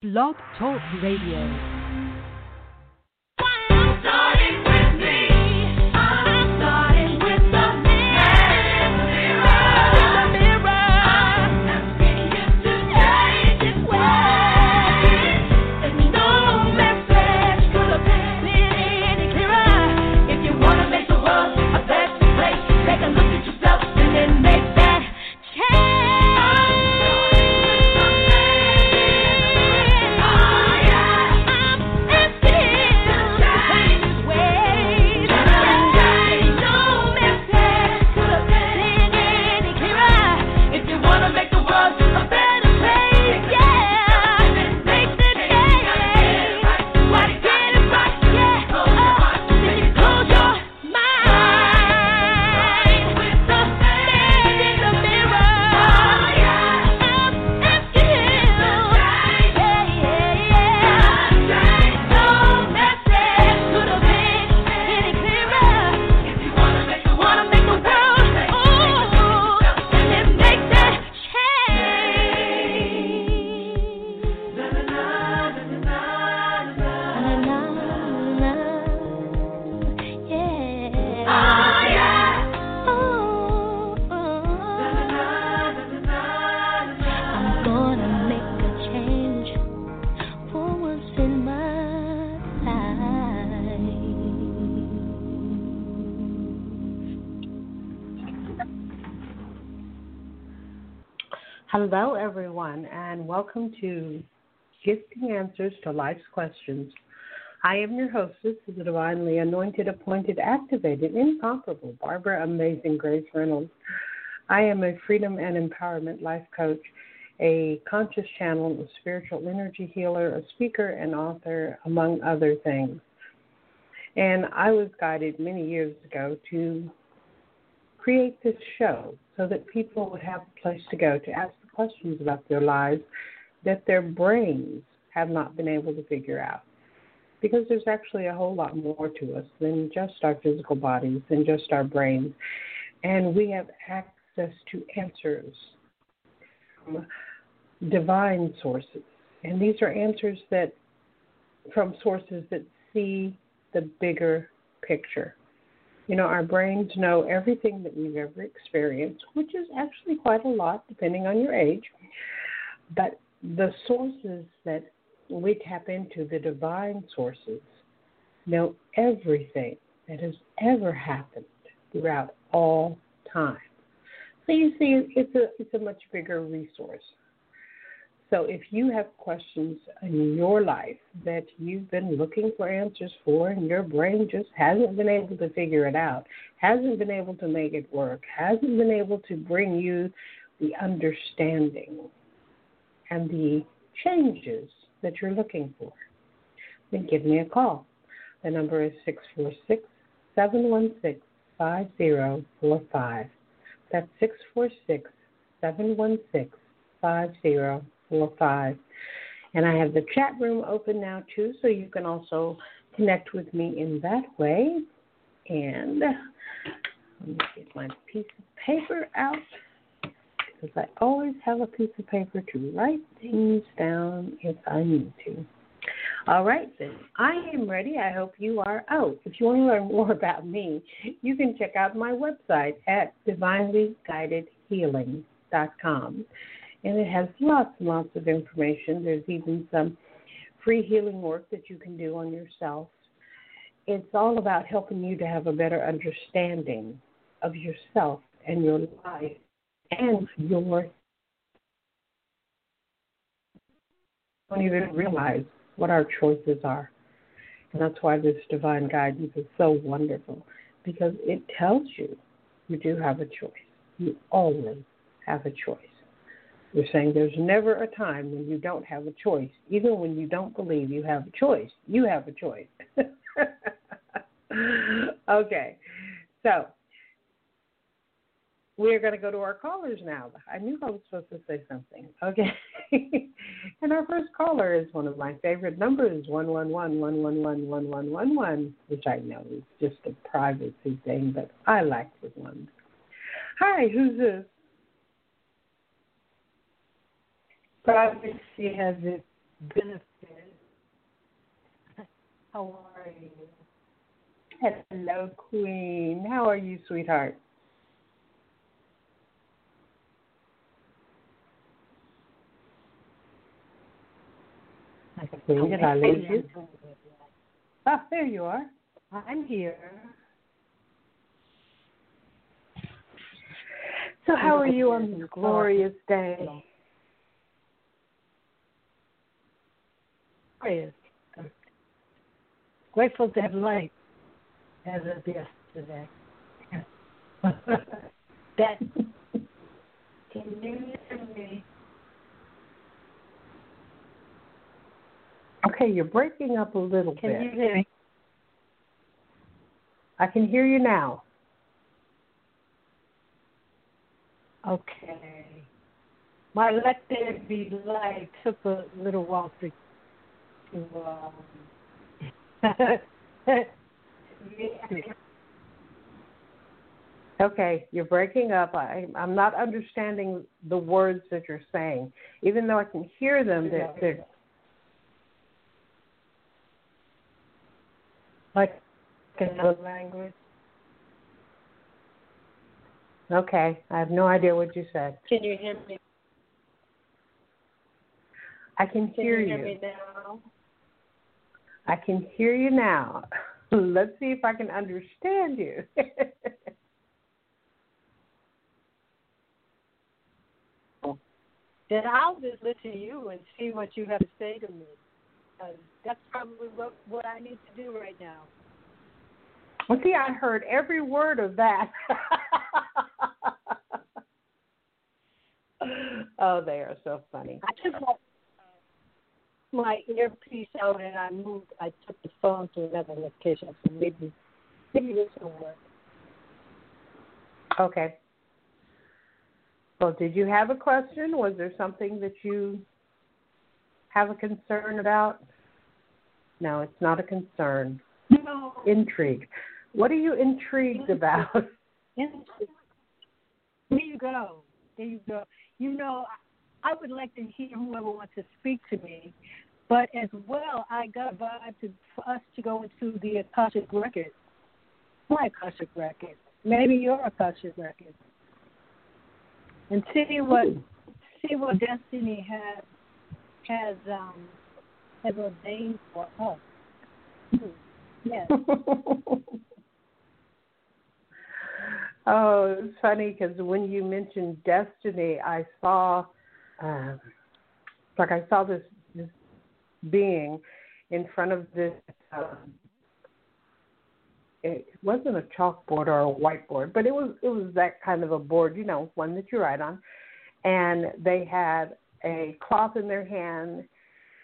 Blog Talk Radio. Welcome to Gifting Answers to Life's Questions. I am your hostess, the divinely anointed, appointed, activated, incomparable Barbara Amazing Grace Reynolds. I am a freedom and empowerment life coach, a conscious channel, a spiritual energy healer, a speaker, and author, among other things. And I was guided many years ago to create this show so that people would have a place to go to ask the questions about their lives that their brains have not been able to figure out. Because there's actually a whole lot more to us than just our physical bodies, than just our brains. And we have access to answers from divine sources. And these are answers that from sources that see the bigger picture. You know, our brains know everything that we've ever experienced, which is actually quite a lot depending on your age. But the sources that we tap into, the divine sources, know everything that has ever happened throughout all time. So you see, it's a it's a much bigger resource. So if you have questions in your life that you've been looking for answers for and your brain just hasn't been able to figure it out, hasn't been able to make it work, hasn't been able to bring you the understanding and the changes that you're looking for, then give me a call. The number is 646 716 5045. That's 646 716 5045. And I have the chat room open now too, so you can also connect with me in that way. And let me get my piece of paper out because I always have a piece of paper to write things down if I need to. All right, then. I am ready. I hope you are. Oh, if you want to learn more about me, you can check out my website at divinelyguidedhealing.com and it has lots and lots of information. There's even some free healing work that you can do on yourself. It's all about helping you to have a better understanding of yourself and your life and your don't even realize what our choices are. And that's why this divine guidance is so wonderful because it tells you you do have a choice. You always have a choice. We're saying there's never a time when you don't have a choice. Even when you don't believe you have a choice, you have a choice. okay, so we're going to go to our callers now. I knew I was supposed to say something. Okay. and our first caller is one of my favorite numbers, 111 which I know is just a privacy thing, but I like the ones. Hi, who's this? privacy has its benefit. How are you? Hello, Queen. How are you, sweetheart? Queen, did I lose you? Oh, there you are. I'm here. So, how are you on this glorious day? Glorious. Grateful to have light as of yesterday. that can you hear me? Okay, you're breaking up a little Can bit. you hear me? I can hear you now. Okay. My let there be light took a little while to to um Okay, you're breaking up. I, I'm not understanding the words that you're saying, even though I can hear them. They're, they're like another language. okay. I have no idea what you said. Can you hear me? I can Can hear you hear you. me now? I can hear you now. Let's see if I can understand you. Then I'll just listen to you and see what you have to say to me. Uh, that's probably what, what I need to do right now. well, see, I heard every word of that. oh, they are so funny. I took my, my earpiece out and I moved. I took the phone to another location, so maybe maybe this will work. Okay. Well, did you have a question? Was there something that you have a concern about? No, it's not a concern. No, Intrigue. What are you intrigued about? there you go. There you go. You know, I would like to hear whoever wants to speak to me, but as well, I got a vibe to, for us to go into the Akashic record. My Akashic record. Maybe your Akashic record. And see what hmm. see what destiny has has um has ordained for us. Hmm. Yes. oh, it's funny because when you mentioned destiny, I saw, uh, like I saw this this being in front of this. Um, it wasn't a chalkboard or a whiteboard, but it was it was that kind of a board, you know, one that you write on. And they had a cloth in their hand,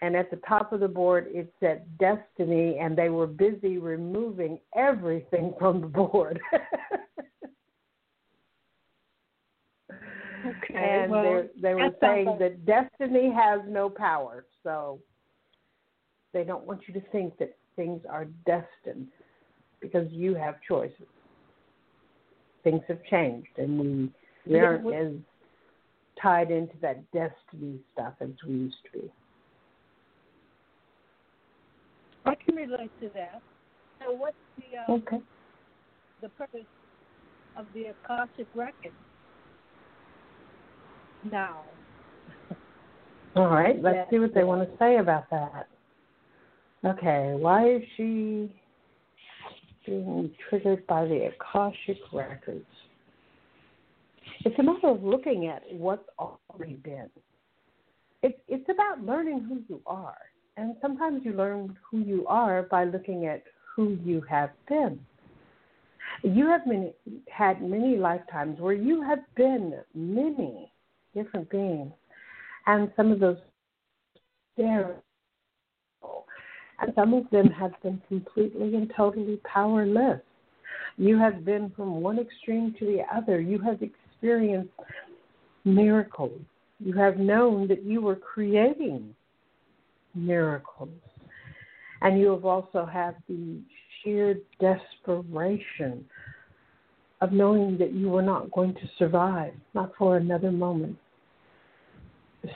and at the top of the board it said destiny, and they were busy removing everything from the board. Okay. and well, they they were saying that destiny has no power, so they don't want you to think that things are destined because you have choices. Things have changed, and we we aren't as tied into that destiny stuff as we used to be. I can relate to that. So, what's the uh, Okay. the purpose of the Akashic record now? All right, let's Yeah, see what they want to say about that. Okay, why is she being triggered by the Akashic records? It's a matter of looking at what's already been. It's it's about learning who you are, and sometimes you learn who you are by looking at who you have been. You have many, had many lifetimes where you have been many different beings, and some of those very and some of them have been completely and totally powerless. You have been from one extreme to the other. You have experienced miracles. You have known that you were creating miracles. And you have also had the sheer desperation of knowing that you were not going to survive, not for another moment.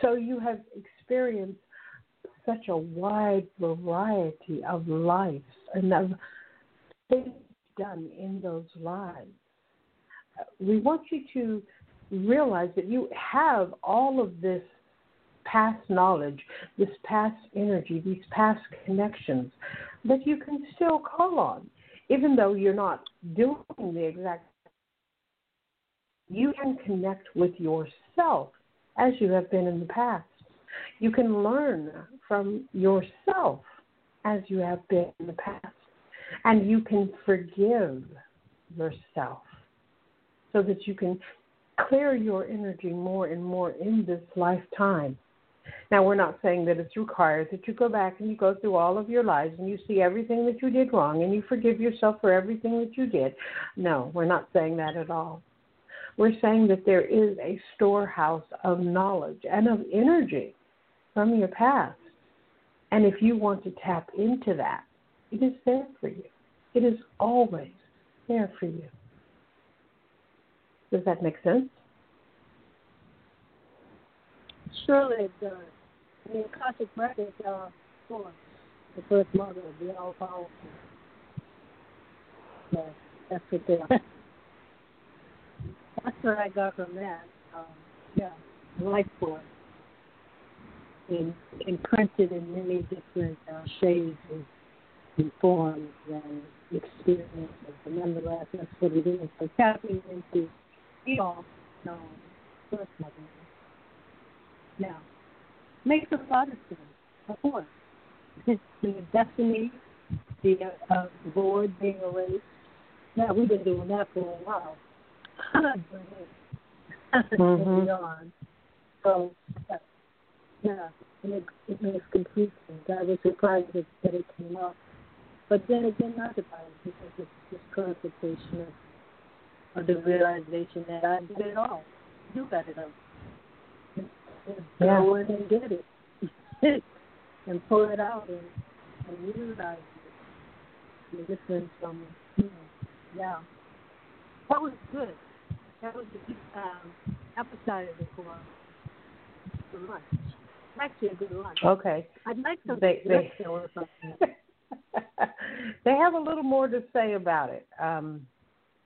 So you have experienced such a wide variety of lives and of things done in those lives. We want you to realize that you have all of this past knowledge, this past energy, these past connections that you can still call on, even though you're not doing the exact. You can connect with yourself as you have been in the past. You can learn from yourself as you have been in the past. And you can forgive yourself so that you can clear your energy more and more in this lifetime. Now, we're not saying that it's required that you go back and you go through all of your lives and you see everything that you did wrong and you forgive yourself for everything that you did. No, we're not saying that at all. We're saying that there is a storehouse of knowledge and of energy from your past. And if you want to tap into that, it is there for you. It is always there for you. Does that make sense? Surely it does. I mean, Akashic records are for the first mother, the all powerful. So that's what they are. that's what I got from that. Um, yeah, life force. And, and printed in many different uh, shades and, and forms and experiences. But nonetheless, that's what it is. So tapping into we all know first mother. Now, makes a lot of sense, of course. the destiny, the uh, board being erased. Now, we've been doing that for a while. mm-hmm. on. So, yeah, and it, it makes complete sense. I was surprised that, that it came up. But then again, not surprised because it's just clarification of of the realization that I did it all. You got it all. Yeah. Go in and get it. and pull it out and, and utilize it. Listen from hmm, yeah. That was good. That was a good um, appetizer for, for lunch. Actually, a good lunch. Okay. I'd like some they, they, they have a little more to say about it. Um,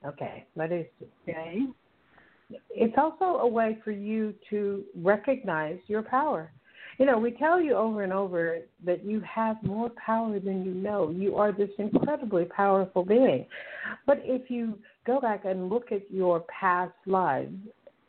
Okay, let us. Okay. It's also a way for you to recognize your power. You know, we tell you over and over that you have more power than you know. You are this incredibly powerful being. But if you go back and look at your past lives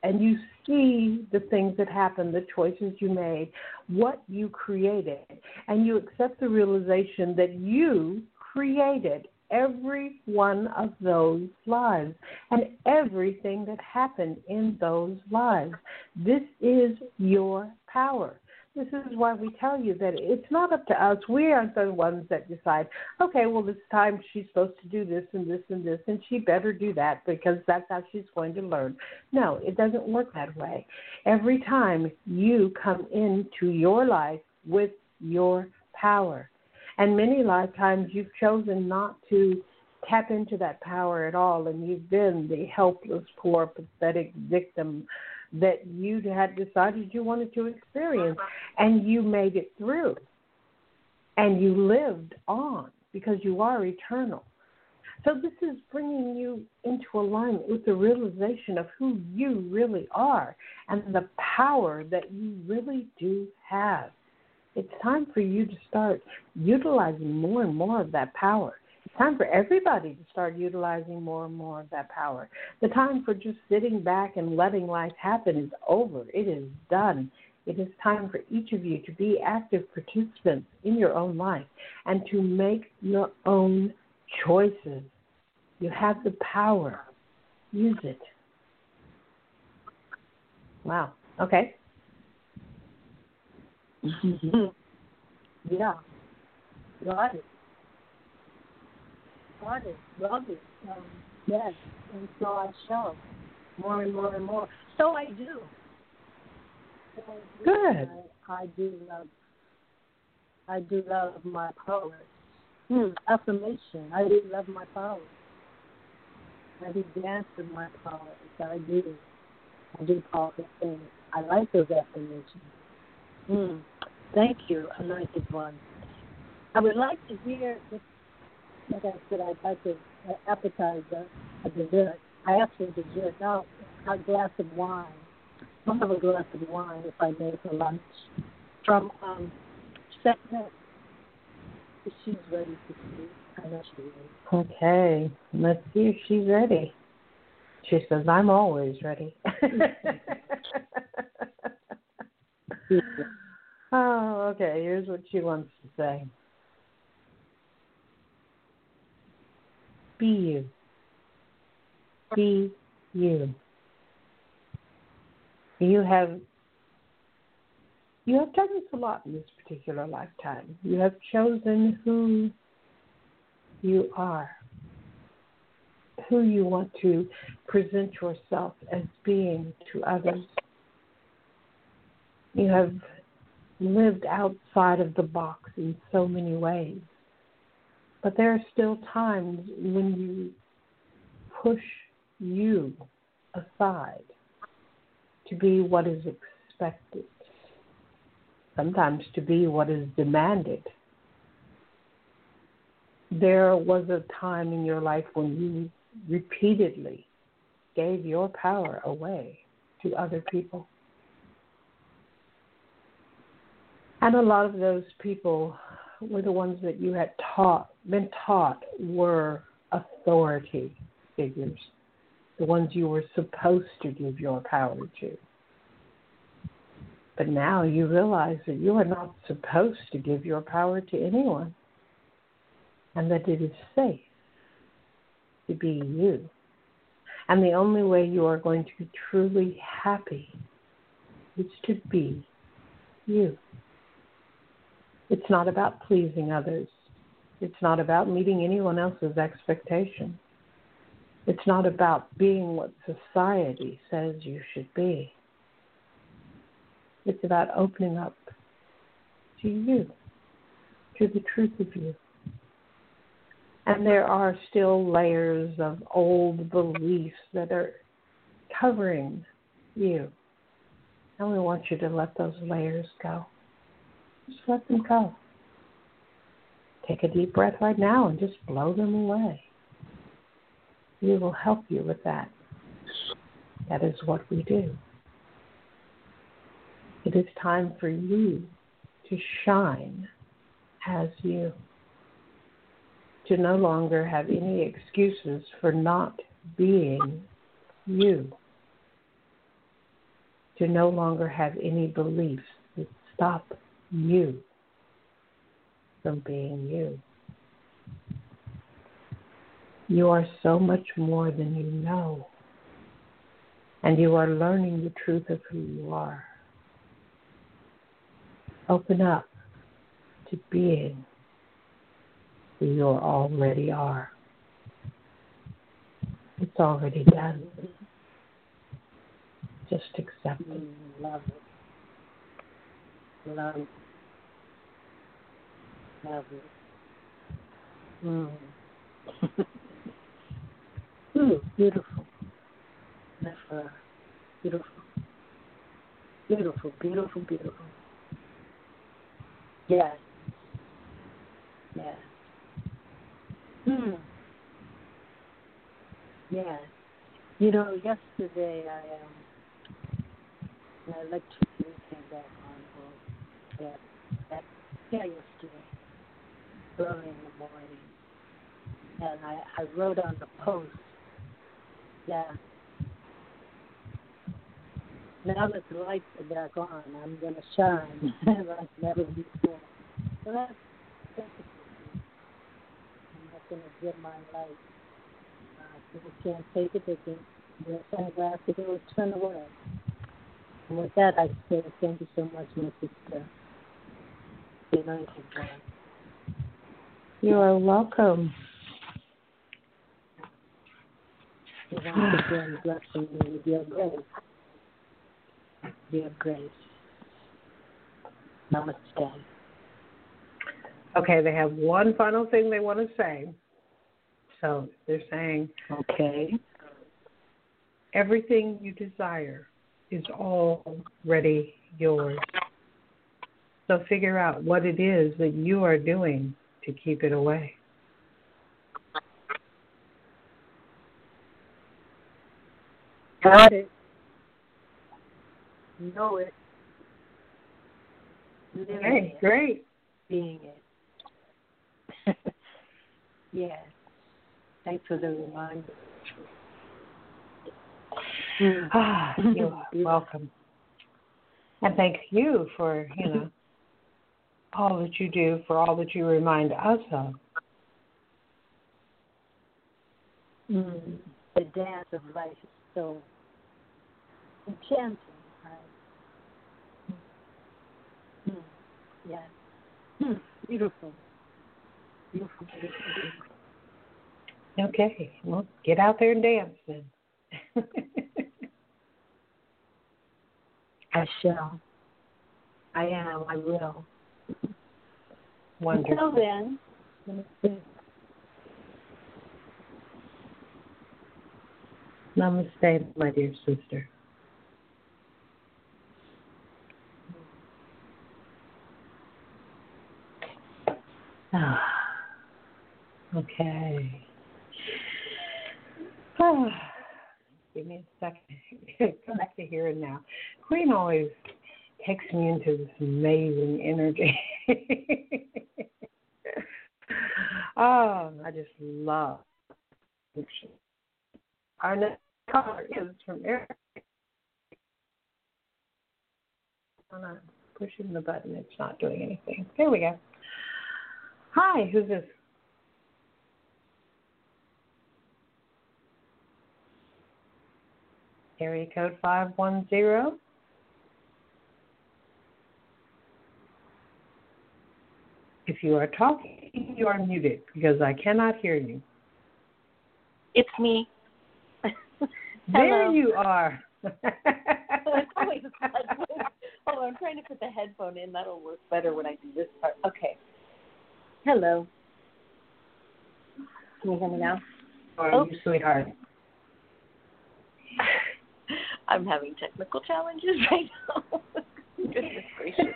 and you see the things that happened, the choices you made, what you created, and you accept the realization that you created every one of those lives and everything that happened in those lives. This is your power. This is why we tell you that it's not up to us. We aren't the ones that decide, okay, well, this time she's supposed to do this and this and this, and she better do that because that's how she's going to learn. No, it doesn't work that way. Every time you come into your life with your power, and many lifetimes you've chosen not to tap into that power at all, and you've been the helpless, poor, pathetic victim that you had decided you wanted to experience, and you made it through. And you lived on because you are eternal. So, this is bringing you into alignment with the realization of who you really are and the power that you really do have. It's time for you to start utilizing more and more of that power. It's time for everybody to start utilizing more and more of that power. The time for just sitting back and letting life happen is over. It is done. It is time for each of you to be active participants in your own life and to make your own choices. You have the power. Use it. Wow. Okay. yeah. Got it. Got it. Love it. Um, yes. And so I show more and more and more. So I do. So I do. Good. I, I do love. I do love my power. Hmm. Affirmation. I do love my power. I do dance with my power. I do. I do powerful things. I like those affirmations. Mm. Thank you, Anointed One. I would like to hear, like I said, I'd like to appetizer, a dessert. I asked for dessert. Now, a glass of wine. I'll have a glass of wine if I may for lunch. From um, Setnet. She's ready to speak. I know she is. Okay, let's see if she's ready. She says, I'm always ready. oh, okay, here's what she wants to say Be you. Be you. You have you have done this a lot in this particular lifetime. You have chosen who you are, who you want to present yourself as being to others. You have lived outside of the box in so many ways. But there are still times when you push you aside to be what is expected, sometimes to be what is demanded. There was a time in your life when you repeatedly gave your power away to other people. And a lot of those people were the ones that you had taught, been taught were authority figures, the ones you were supposed to give your power to. But now you realize that you are not supposed to give your power to anyone and that it is safe to be you. And the only way you are going to be truly happy is to be you. It's not about pleasing others. It's not about meeting anyone else's expectation. It's not about being what society says you should be. It's about opening up to you, to the truth of you. And there are still layers of old beliefs that are covering you. And we want you to let those layers go. Just let them go. Take a deep breath right now and just blow them away. We will help you with that. That is what we do. It is time for you to shine as you to no longer have any excuses for not being you, to no longer have any beliefs that stop you from being you. You are so much more than you know, and you are learning the truth of who you are. Open up to being who you already are. It's already done. Just accept it. Mm, love it. Love. Love it. Mm. Ooh, beautiful. That's uh, beautiful. Beautiful, beautiful, beautiful. Yes. Yes. Hmm. Yeah. You know, yesterday I um my electricity came back that that yesterday, early in the morning. And I, I wrote on the post that now that the lights are back on, I'm gonna shine like never before. So that's that's a going to give my light. Uh, can't take it. They can wear sunglasses or turn away. And with that, I say thank you so much, my sister. You are welcome. Again, blessing with your grace. Your grace. Namaste. Okay, they have one final thing they want to say. So they're saying, okay, everything you desire is already yours. So figure out what it is that you are doing to keep it away. Got it. Know it. Living Okay, it. great. Being it. yes. Thanks for the reminder. Ah, you're welcome. And thank you for, you know, all that you do, for all that you remind us of. Mm. The dance of life is so enchanting, right? Mm. Yes. Mm. Beautiful. Beautiful, beautiful, beautiful. Okay, well, get out there and dance then. I shall. I am. I will. Wonderful. Until then, namaste. Namaste, my dear sister. Ah, okay. Ah, give me a second. Come back to here and now. Queen always takes me into this amazing energy. oh, I just love. Our next caller is from Eric. I'm not pushing the button. It's not doing anything. There we go. Hi, who's this? Area code 510. If you are talking, you are muted because I cannot hear you. It's me. There you are. Oh, it's always like, oh, I'm trying to put the headphone in. That'll work better when I do this part. Okay. Hello. Can you hear me now? Oh, you sweetheart. I'm having technical challenges right now. Goodness gracious.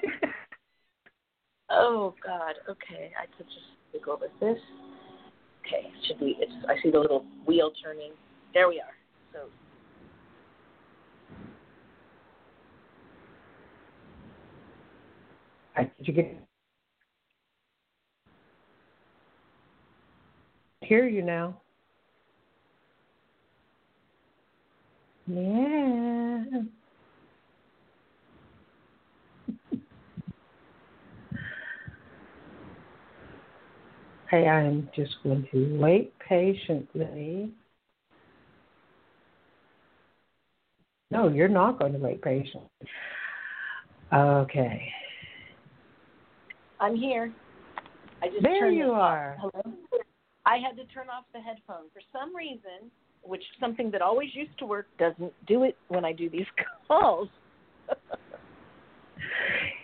Oh God. Okay, I could just go with this. Okay, should be. It's. I see the little wheel turning. There we are. So. I, did you get hear you now? Yeah. Hey, I'm just going to wait patiently. No, you're not going to wait patiently. Okay. I'm here. I just There you are. Hello. I had to turn off the headphone for some reason, which something that always used to work doesn't do it when I do these calls.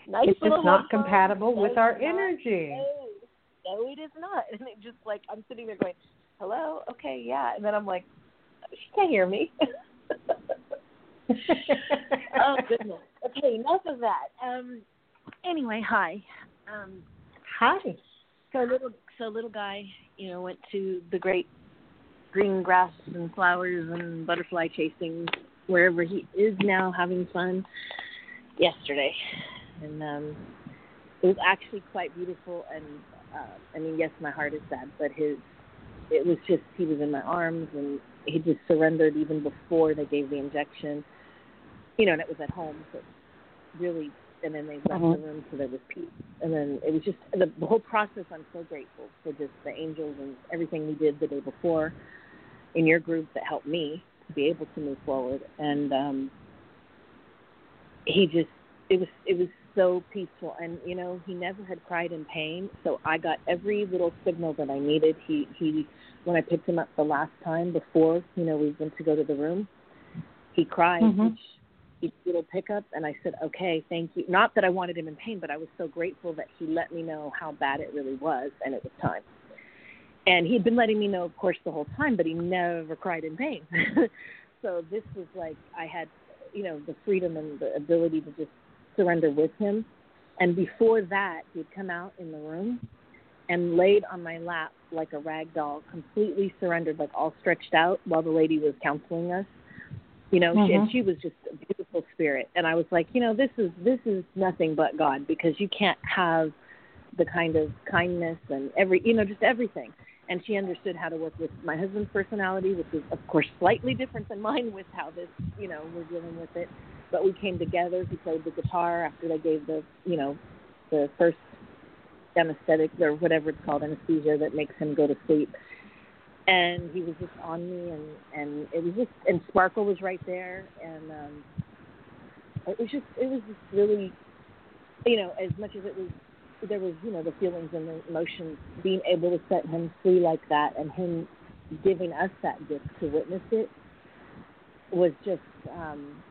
nice It's just not compatible with our energy. No, it is not. And it just like I'm sitting there going, "Hello, okay, yeah," and then I'm like, "She can't hear me." oh goodness. Okay, enough of that. Um. Anyway, hi. Um. Hi. So little, so little guy, you know, went to the great green grass and flowers and butterfly chasing wherever he is now, having fun. Yesterday, and um, it was actually quite beautiful. And uh, I mean, yes, my heart is sad, but his, it was just he was in my arms and he just surrendered even before they gave the injection. You know, and it was at home, so really and then they left Mhm. the room so there was peace. And then it was just the, the whole process. I'm so grateful for just the angels and everything we did the day before in your group that helped me to be able to move forward. And um, he just it was it was so peaceful. And you know he never had cried in pain, so I got every little signal that I needed. He he when I picked him up the last time before you know we went to go to the room, he cried. Mhm. Each each little pickup and I said, Okay, thank you. Not that I wanted him in pain, but I was so grateful that he let me know how bad it really was and it was time. And he'd been letting me know, of course, the whole time, but he never cried in pain. so this was like I had, you know, the freedom and the ability to just surrender with him. And before that, he'd come out in the room and laid on my lap like a rag doll, completely surrendered, like all stretched out while the lady was counseling us. You know, mm-hmm. she, and she was just a beautiful spirit. And I was like, you know, this is this is nothing but God because you can't have the kind of kindness and every you know just everything and she understood how to work with my husband's personality which is of course slightly different than mine with how this you know we're dealing with it but we came together he played the guitar after they gave the you know the first anesthetic or whatever it's called anesthesia that makes him go to sleep. And he was just on me and and it was just and sparkle was right there and um it was just it was just really you know as much as it was there was you know the feelings and the emotions being able to set him free like that and him giving us that gift to witness it was just um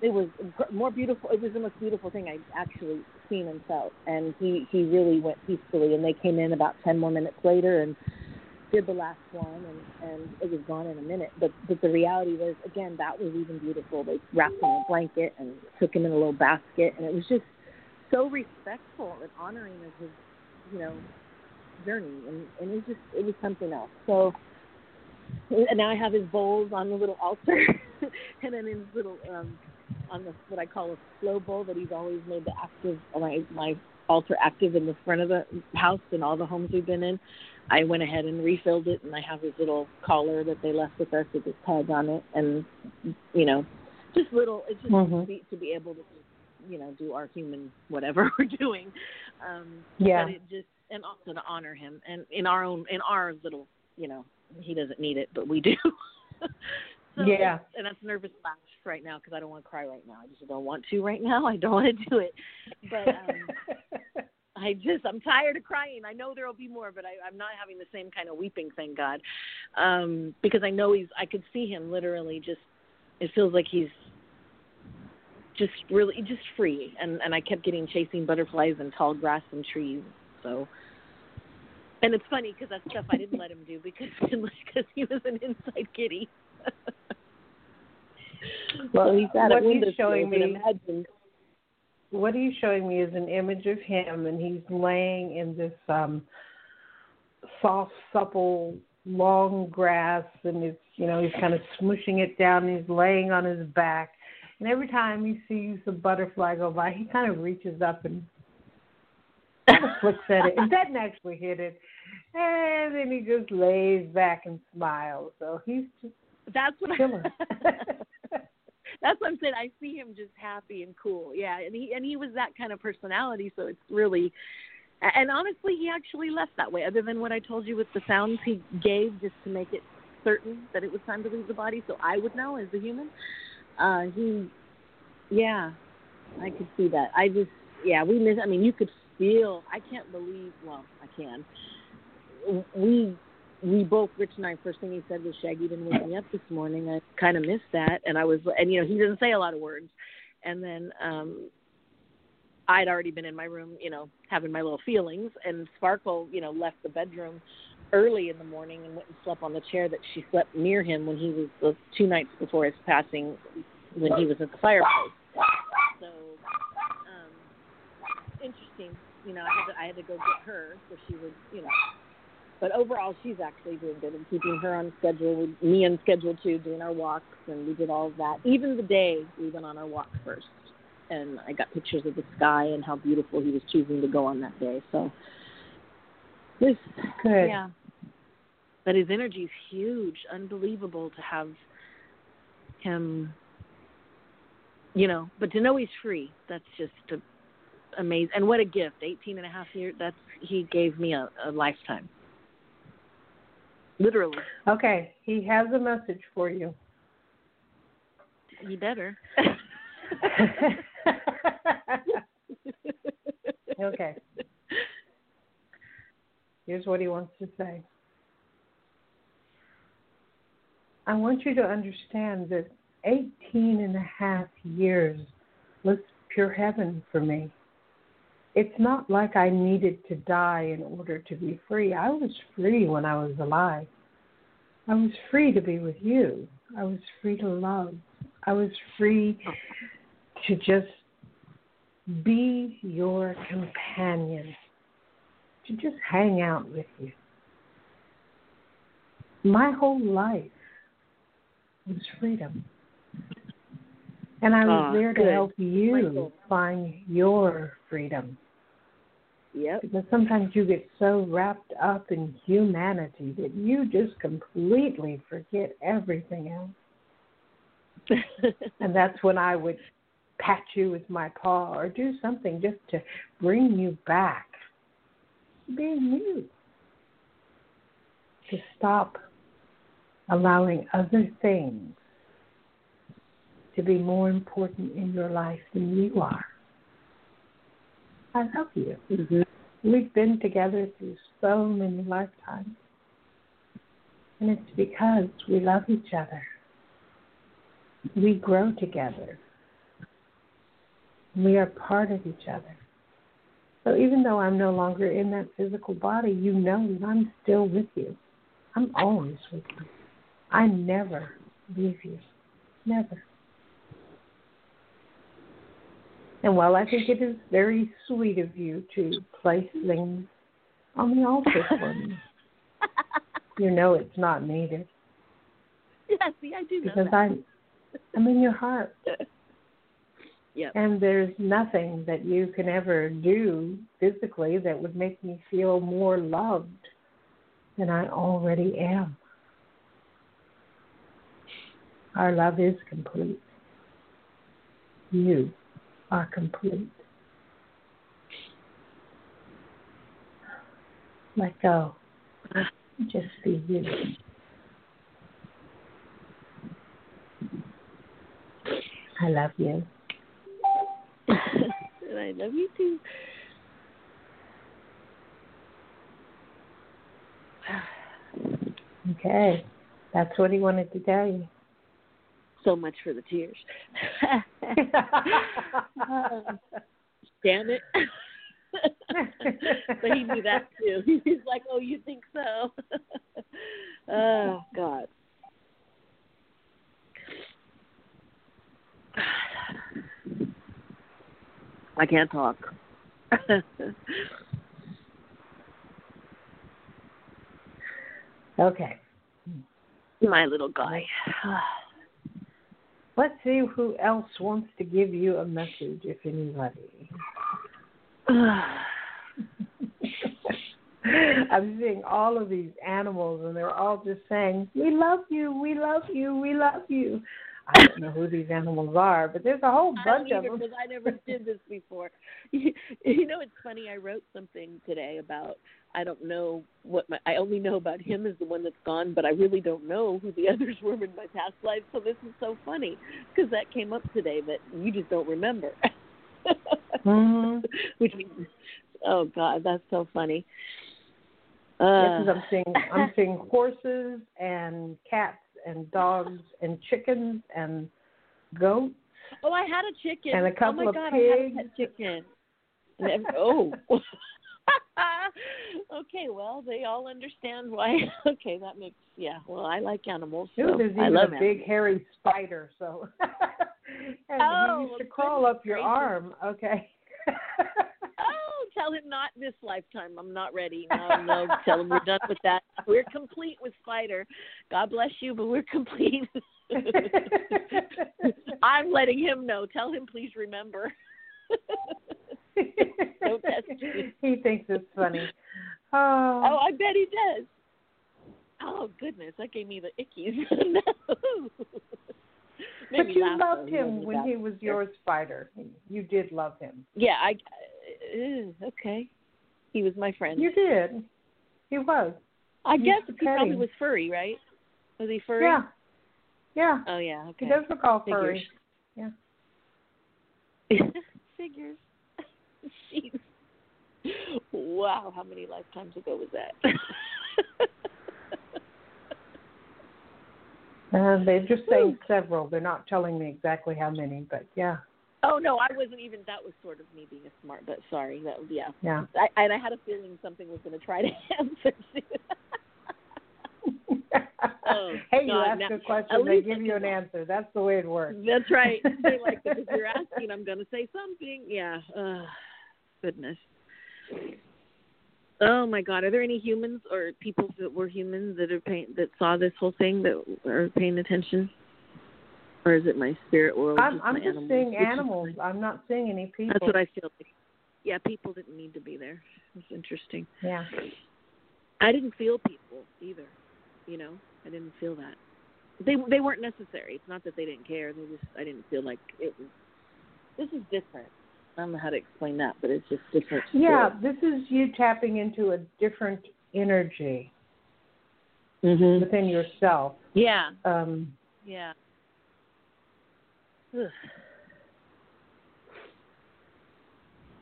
it was more beautiful it was the most beautiful thing I'd actually seen and felt. And he he really went peacefully and they came in about ten more minutes later and did the last one and and it was gone in a minute. But but the reality was again that was even beautiful. They wrapped him in a blanket and took him in a little basket and it was just so respectful and honoring of his, you know, journey, and and it just it was something else. So, and now I have his bowls on the little altar, and then his little um on the what I call a slow bowl that he's always made the active my my altar active in the front of the house in all the homes we've been in. I went ahead and refilled it, and I have his little collar that they left with us with his tag on it, and you know, just little. It's just mm-hmm. to, be, to be able to you know do our human whatever we're doing. Um, yeah. But it just and also to honor him and in our own in our little you know he doesn't need it but we do. so, yeah. And that's nervous laugh right now because I don't want to cry right now. I just don't want to right now. I don't want to do it. But um, I just I'm tired of crying. I know there'll be more, but I, I'm not having the same kind of weeping. Thank God, um, because I know he's. I could see him literally just. It feels like he's just really just free and and I kept getting chasing butterflies and tall grass and trees so and it's funny because that's stuff I didn't let him do because because he was an inside kitty. well, he's at what he's showing me. Imagine. What he's showing me is an image of him, and he's laying in this um soft, supple, long grass, and it's you know he's kind of smushing it down. And he's laying on his back, and every time he sees a butterfly go by, he kind of reaches up and kind of looks at it. It doesn't actually hit it. And then he just lays back and smiles. So he's just that's what chilling. that's what I'm saying. I see him just happy and cool. Yeah, and he and he was that kind of personality, so it's really and honestly he actually left that way, other than what I told you with the sounds he gave just to make it certain that it was time to leave the body so I would know as a human uh he yeah i could see that i just yeah we miss i mean you could feel i can't believe well i can we we both rich and i first thing he said was shaggy didn't wake me up this morning i kind of missed that and i was and you know he doesn't say a lot of words and then um i'd already been in my room you know having my little feelings and sparkle you know left the bedroom early in the morning and went and slept on the chair that she slept near him when he was the two nights before his passing when he was at the fireplace. So um interesting. You know, I had to I had to go get her so she would you know but overall she's actually doing good and keeping her on schedule, with me on schedule too, doing our walks and we did all of that. Even the day we went on our walk first. And I got pictures of the sky and how beautiful he was choosing to go on that day. So this good. Yeah but his energy is huge, unbelievable to have him you know, but to know he's free, that's just a, amazing. And what a gift. Eighteen and a half years, that's he gave me a, a lifetime. Literally. Okay, he has a message for you. You better. okay. Here's what he wants to say. I want you to understand that 18 and a half years was pure heaven for me. It's not like I needed to die in order to be free. I was free when I was alive. I was free to be with you. I was free to love. I was free to just be your companion, to just hang out with you. My whole life was freedom. And I was Ah, there to good. help you find your freedom. Yep. Because sometimes you get so wrapped up in humanity that you just completely forget everything else. And that's when I would pat you with my paw or do something just to bring you back being you. To stop allowing other things to be more important in your life than you are. I love you. hmm We've been together through so many lifetimes. And it's because we love each other. We grow together. We are part of each other. So even though I'm no longer in that physical body, you know that I'm still with you. I'm always with you. I never leave you. Never. And while I think it is very sweet of you to place things on the altar for me, you know it's not needed yeah, see, I do because. I'm I'm in your heart. Yep. And there's nothing that you can ever do physically that would make me feel more loved than I already am. Our love is complete. You are complete. Let go. Just be you. I love you. and I love you too. Okay. That's what he wanted to tell you. So much for the tears. Damn it. but he knew that too. He's like, "Oh, you think so?" oh God. I can't talk. okay. My little guy. Let's see who else wants to give you a message, if anybody. I'm seeing all of these animals, and they're all just saying, "We love you, we love you, we love you." I don't know who these animals are, but there's a whole bunch of them. because I never did this before. You, you know, it's funny. I wrote something today about I don't know what my I only know about him as the one that's gone, but I really don't know who the others were in my past life. So this is so funny because that came up today that you just don't remember. Mhm. Which means, oh God, that's so funny. Yes, Uh, 'cause I'm seeing I'm seeing horses and cats and dogs and chickens and goats. oh, I had a chicken. and a couple oh my of God, I had a chicken. And oh. okay, well, they all understand why. Okay, that makes yeah. Well, I like animals. So there's I love a big hairy spider. So, and Oh, he used to crawl up your arm. Okay. Tell him not this lifetime. I'm not ready. No, no. tell him we're done with that. We're complete with Spider. God bless you, but we're complete. I'm letting him know. Tell him, please remember. Don't test me. he thinks it's funny. Oh, Oh, I bet he does. Oh goodness, that gave me the ickies. no. But you loved him when he was your spider. You did love him. Yeah, I. Okay, he was my friend. You did. He was. I guess he probably was furry, right? Was he furry? Yeah. Yeah. Oh yeah. Okay. He does look all furry. Figures. Yeah. Figures. Jeez. Wow, how many lifetimes ago was that? Uh, they're just saying several. They're not telling me exactly how many, but yeah. Oh no, I wasn't even. That was sort of me being a smart, but sorry. That yeah. Yeah. I, and I had a feeling something was going to try to answer. oh hey, you God, ask now- a question, they give you an answer. That's the way it works. That's right. They like if you're asking, I'm going to say something. Yeah. Uh, goodness. Oh my God! Are there any humans or people that were humans that are paying that saw this whole thing that are paying attention, or is it my spirit world? I'm, just I'm just animals? seeing animals. I'm not seeing any people. That's what I feel like. Yeah, people didn't need to be there. It's interesting. Yeah. I didn't feel people either. You know, I didn't feel that. They they weren't necessary. It's not that they didn't care. They just I didn't feel like it was. This is different. I don't know how to explain that, but it's just different. Yeah, this is you tapping into a different energy Mhm. within yourself. Yeah. Um, Yeah.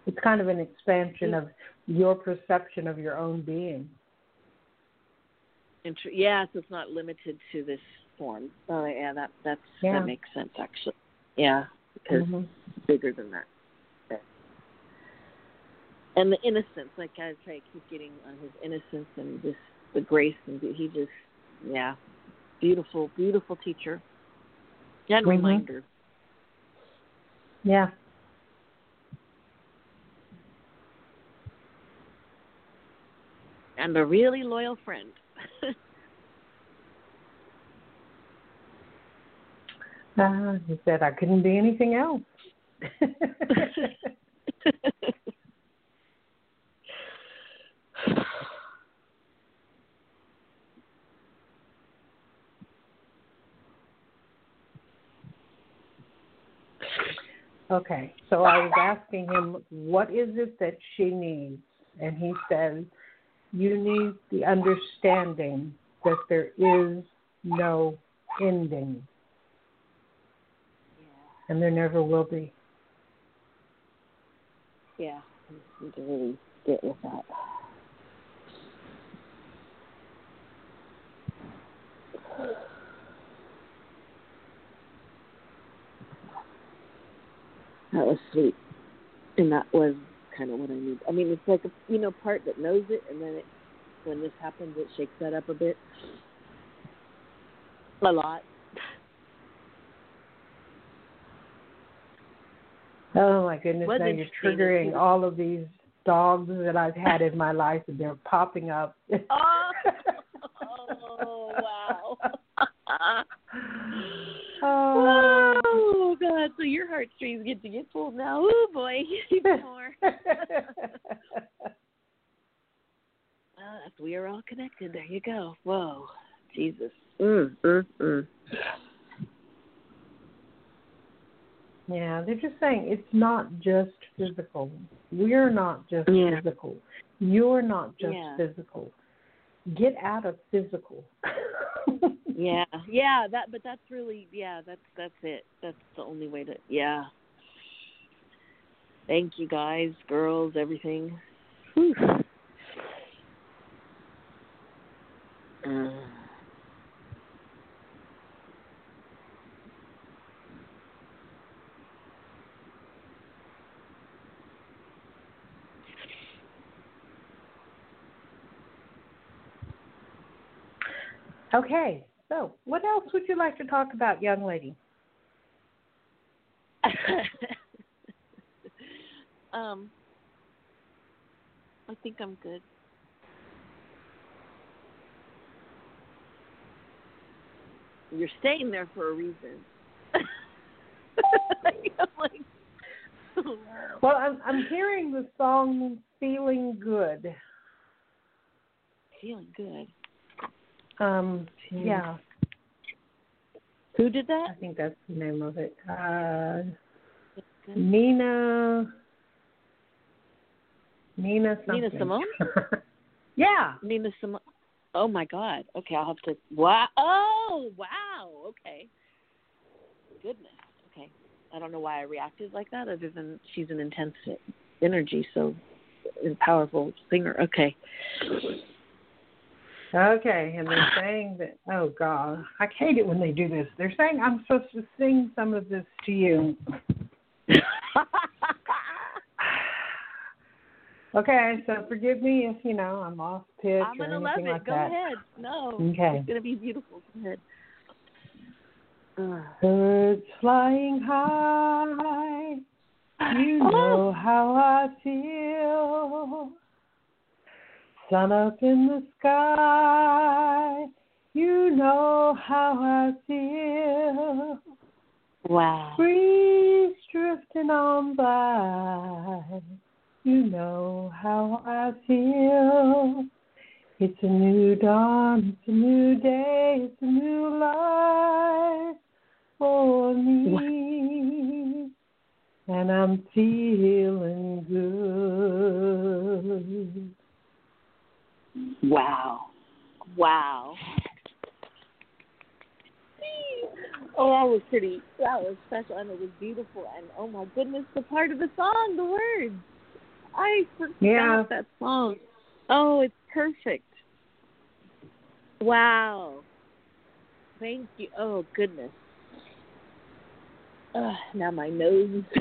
It's kind of an expansion of your perception of your own being. Inter- yeah, so it's not limited to this form. Oh, yeah, that that's Yeah. that makes sense actually. Yeah, because Mhm. it's bigger than that. And the innocence, like I try to keep getting on his innocence and just the grace, and he just, yeah, beautiful, beautiful teacher. And Mhm. reminder. Yeah. and a really loyal friend. Uh, he said I couldn't be anything else. okay, so I was asking him, what is it that she needs? And he said, you need the understanding that there is no ending, and there never will be. yeah, just need to really get with that. That was sweet, and that was kind of what I need. I mean, it's like a you know part that knows it, and then it when this happens, it shakes that up a bit, a lot. Oh my goodness! Now you're triggering all of these dogs that I've had in my life, and they're popping up. Oh, oh wow. oh. Oh God! So your heartstrings get to get pulled now. Oh boy, even more. Well, that's- we are all connected. There you go. Whoa, Jesus. Mm, mm, mm. yeah, they're just saying it's not just physical. We're not just Yeah. physical. You're not just Yeah. physical. Get out of physical. Yeah, yeah. That, but that's really, yeah. That's that's it. That's the only way to, yeah. Thank you, guys, girls, everything. Okay, so what else would you like to talk about, young lady? um, I think I'm good. You're staying there for a reason. I'm like, oh, wow. Well, I'm I'm hearing the song "Feeling Good." feeling good. Um, yeah, Who did that? I think that's the name of it. Uh, Nina. Nina something. Nina Simone? yeah. Nina Simone. Oh my God. Okay, I'll have to. Wow. Oh wow. Okay. Goodness. Okay. I don't know why I reacted like that, other than she's an intense energy, so powerful singer. Okay. Okay, and they're saying that. Oh God, I hate it when they do this. They're saying I'm supposed to sing some of this to you. Okay, so forgive me if you know I'm off pitch I'm gonna love it. like Go that. ahead. No. Okay. It's gonna be beautiful. Go ahead. Birds flying high, you know how I feel. Sun up in the sky, you know how I feel. Wow. Breeze drifting on by, you know how I feel. It's a new dawn, it's a new day, it's a new life for me. And I'm feeling good. Wow. Wow. Oh, that was pretty. That was special, and it was beautiful. And oh my goodness, the part of the song, the words. I forgot Yeah. that song. Oh, it's perfect. Wow. Thank you. Oh goodness. Ugh, now my nose.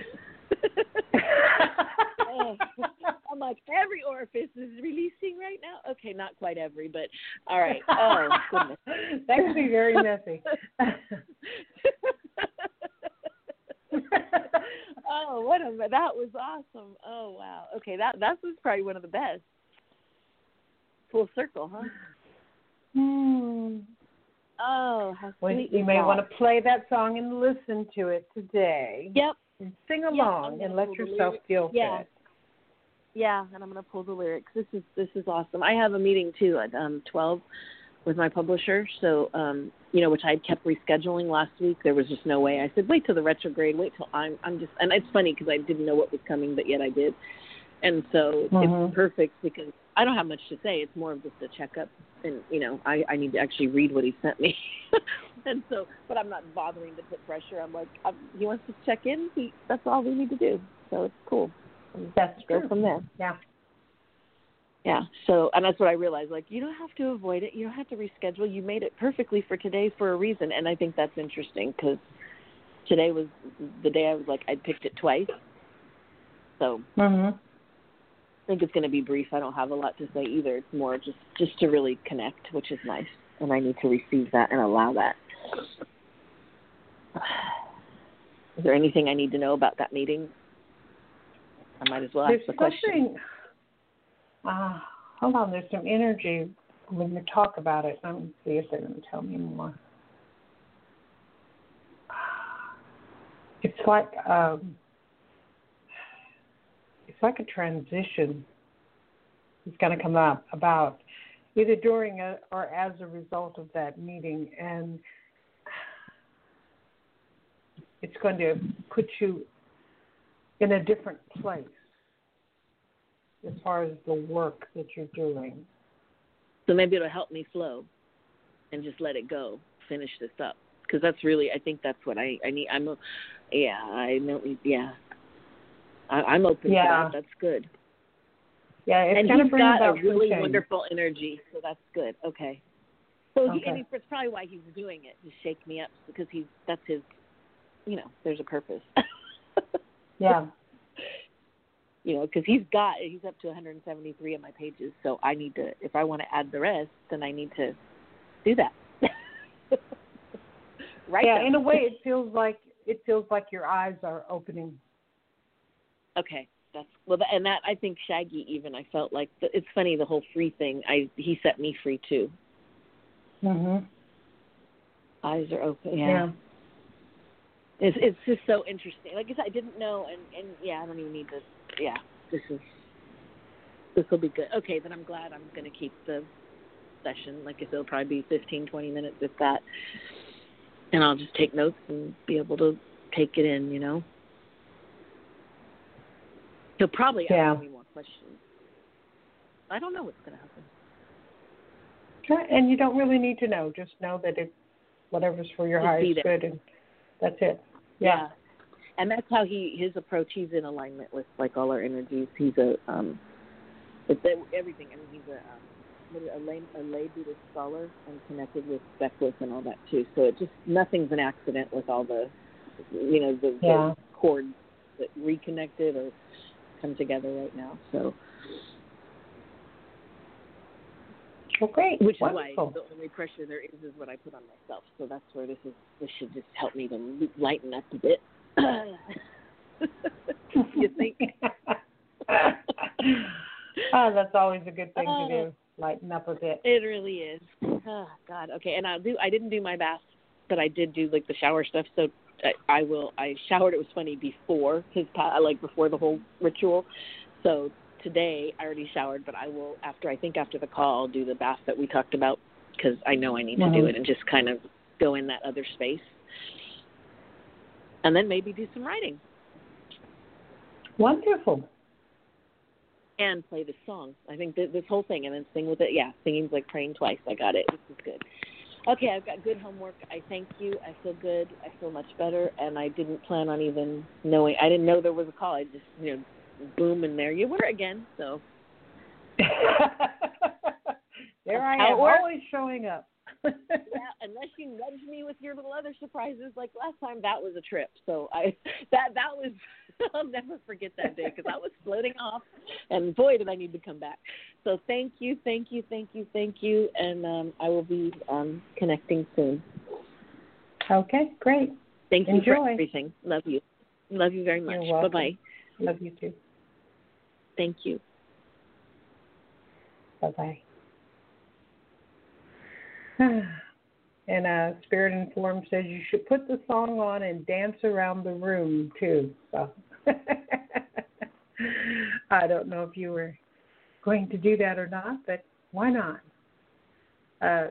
Oh, I'm like every orifice is releasing right now. Okay, not quite every, but all right. Oh goodness. that could be very messy. oh, what a that was awesome. Oh wow. Okay, that that was probably one of the best. Full circle, huh? Hmm. Oh, how Well, sweet. you may want to play that song and listen to it today. Yep. And sing along gonna and let yourself feel Yeah. good. Yeah, and I'm gonna pull the lyrics. This is this is awesome. I have a meeting too at um twelve with my publisher. So um, you know, which I kept rescheduling last week. There was just no way. I said, wait till the retrograde. Wait till I'm I'm just. And it's funny because I didn't know what was coming, but yet I did. And so Mhm. it's perfect because I don't have much to say. It's more of just a checkup, and you know, I I need to actually read what he sent me. and so, but I'm not bothering to put pressure. I'm like, i he wants to check in. He that's all we need to do. So it's cool. That's go true. from there. Yeah. Yeah. So, and that's what I realized. Like, you don't have to avoid it. You don't have to reschedule. You made it perfectly for today for a reason. And I think that's interesting because today was the day I was like, I picked it twice. So Mhm. I think it's going to be brief. I don't have a lot to say either. It's more just just to really connect, which is nice. And I need to receive that and allow that. Is there anything I need to know about that meeting? I might as well ask There's the question. Uh, hold on. There's some energy when you talk about it. Let me see if they're going to tell me more. It's like um, it's like a transition. It's going to come up about either during a, or as a result of that meeting, and it's going to put you in a different place as far as the work that you're doing. So maybe it'll help me flow and just let it go, finish this up. Because that's really, I think that's what I, I need. I'm, a, yeah, I know, yeah. I, I'm open Yeah. to that. That's good. Yeah, it's and he's got a really wonderful energy, so that's good. Okay. So he, Okay. and it's probably why he's doing it to shake me up because he's that's his, you know, there's a purpose. Yeah, you know, because he's got he's up to 173 of my pages, so I need to if I want to add the rest, then I need to do that. right. yeah. In a way, it feels like it feels like your eyes are opening. Okay, that's well, and that I think Shaggy even I felt like the, it's funny the whole free thing. I he set me free too. Mhm. Eyes are open. Yeah. Yeah. It's it's just so interesting. Like I said, I didn't know, and and yeah, I don't even need to. Yeah, this is this will be good. Okay, then I'm glad I'm going to keep the session. Like I said, it'll probably be 15, 20 minutes if that, and I'll just take notes and be able to take it in. You know. He'll probably Yeah. ask me more questions. I don't know what's going to happen. And you don't really need to know. Just know that it, whatever's for your highest good, and that's it. Yeah. And that's how he his approach. He's in alignment with like all our energies. He's a um, it's everything. I mean, he's a um, a lay a lay Buddhist scholar and connected with Beckwith and all that too. So it just nothing's an accident with all the, you know, the, Yeah. the chords that reconnected or come together right now. So Well, great. Which Wonderful. is why the only pressure there is is what I put on myself. So that's where this is. This should just help me to lighten up a bit. you think? oh, that's always a good thing to Oh. do. Lighten up a bit. It really is. Oh God. Okay. And I do. I didn't do my bath, but I did do like the shower stuff. So I, I will. I showered. It was funny before his like before the whole ritual. So today I already showered, but I will after. I think after the call, I'll do the bath that we talked about because I know I need to do it and just kind of go in that other space. And then maybe do some writing Wonderful. and play this song. I think th- this whole thing and then sing with it. Yeah, singing's like praying twice. I got it. This is good. Okay, I've got good homework. I thank you. I feel good. I feel much better. And I didn't plan on even knowing. I didn't know there was a call. I just, you know, boom, and there you were again. So there I am, always showing up. yeah, unless you nudge me with your little other surprises like last time, that was a trip. So I that that was I'll never forget that day because I was floating off, and boy did I need to come back. So thank you, thank you, thank you, thank you, and um, I will be um, connecting soon. okay, great. Thank you for everything. Love you, love you very much. Bye bye. Love you too. Thank you. Bye bye. And uh, Spirit Informed says you should put the song on and dance around the room too. So I don't know if you were going to do that or not, but why not? Uh,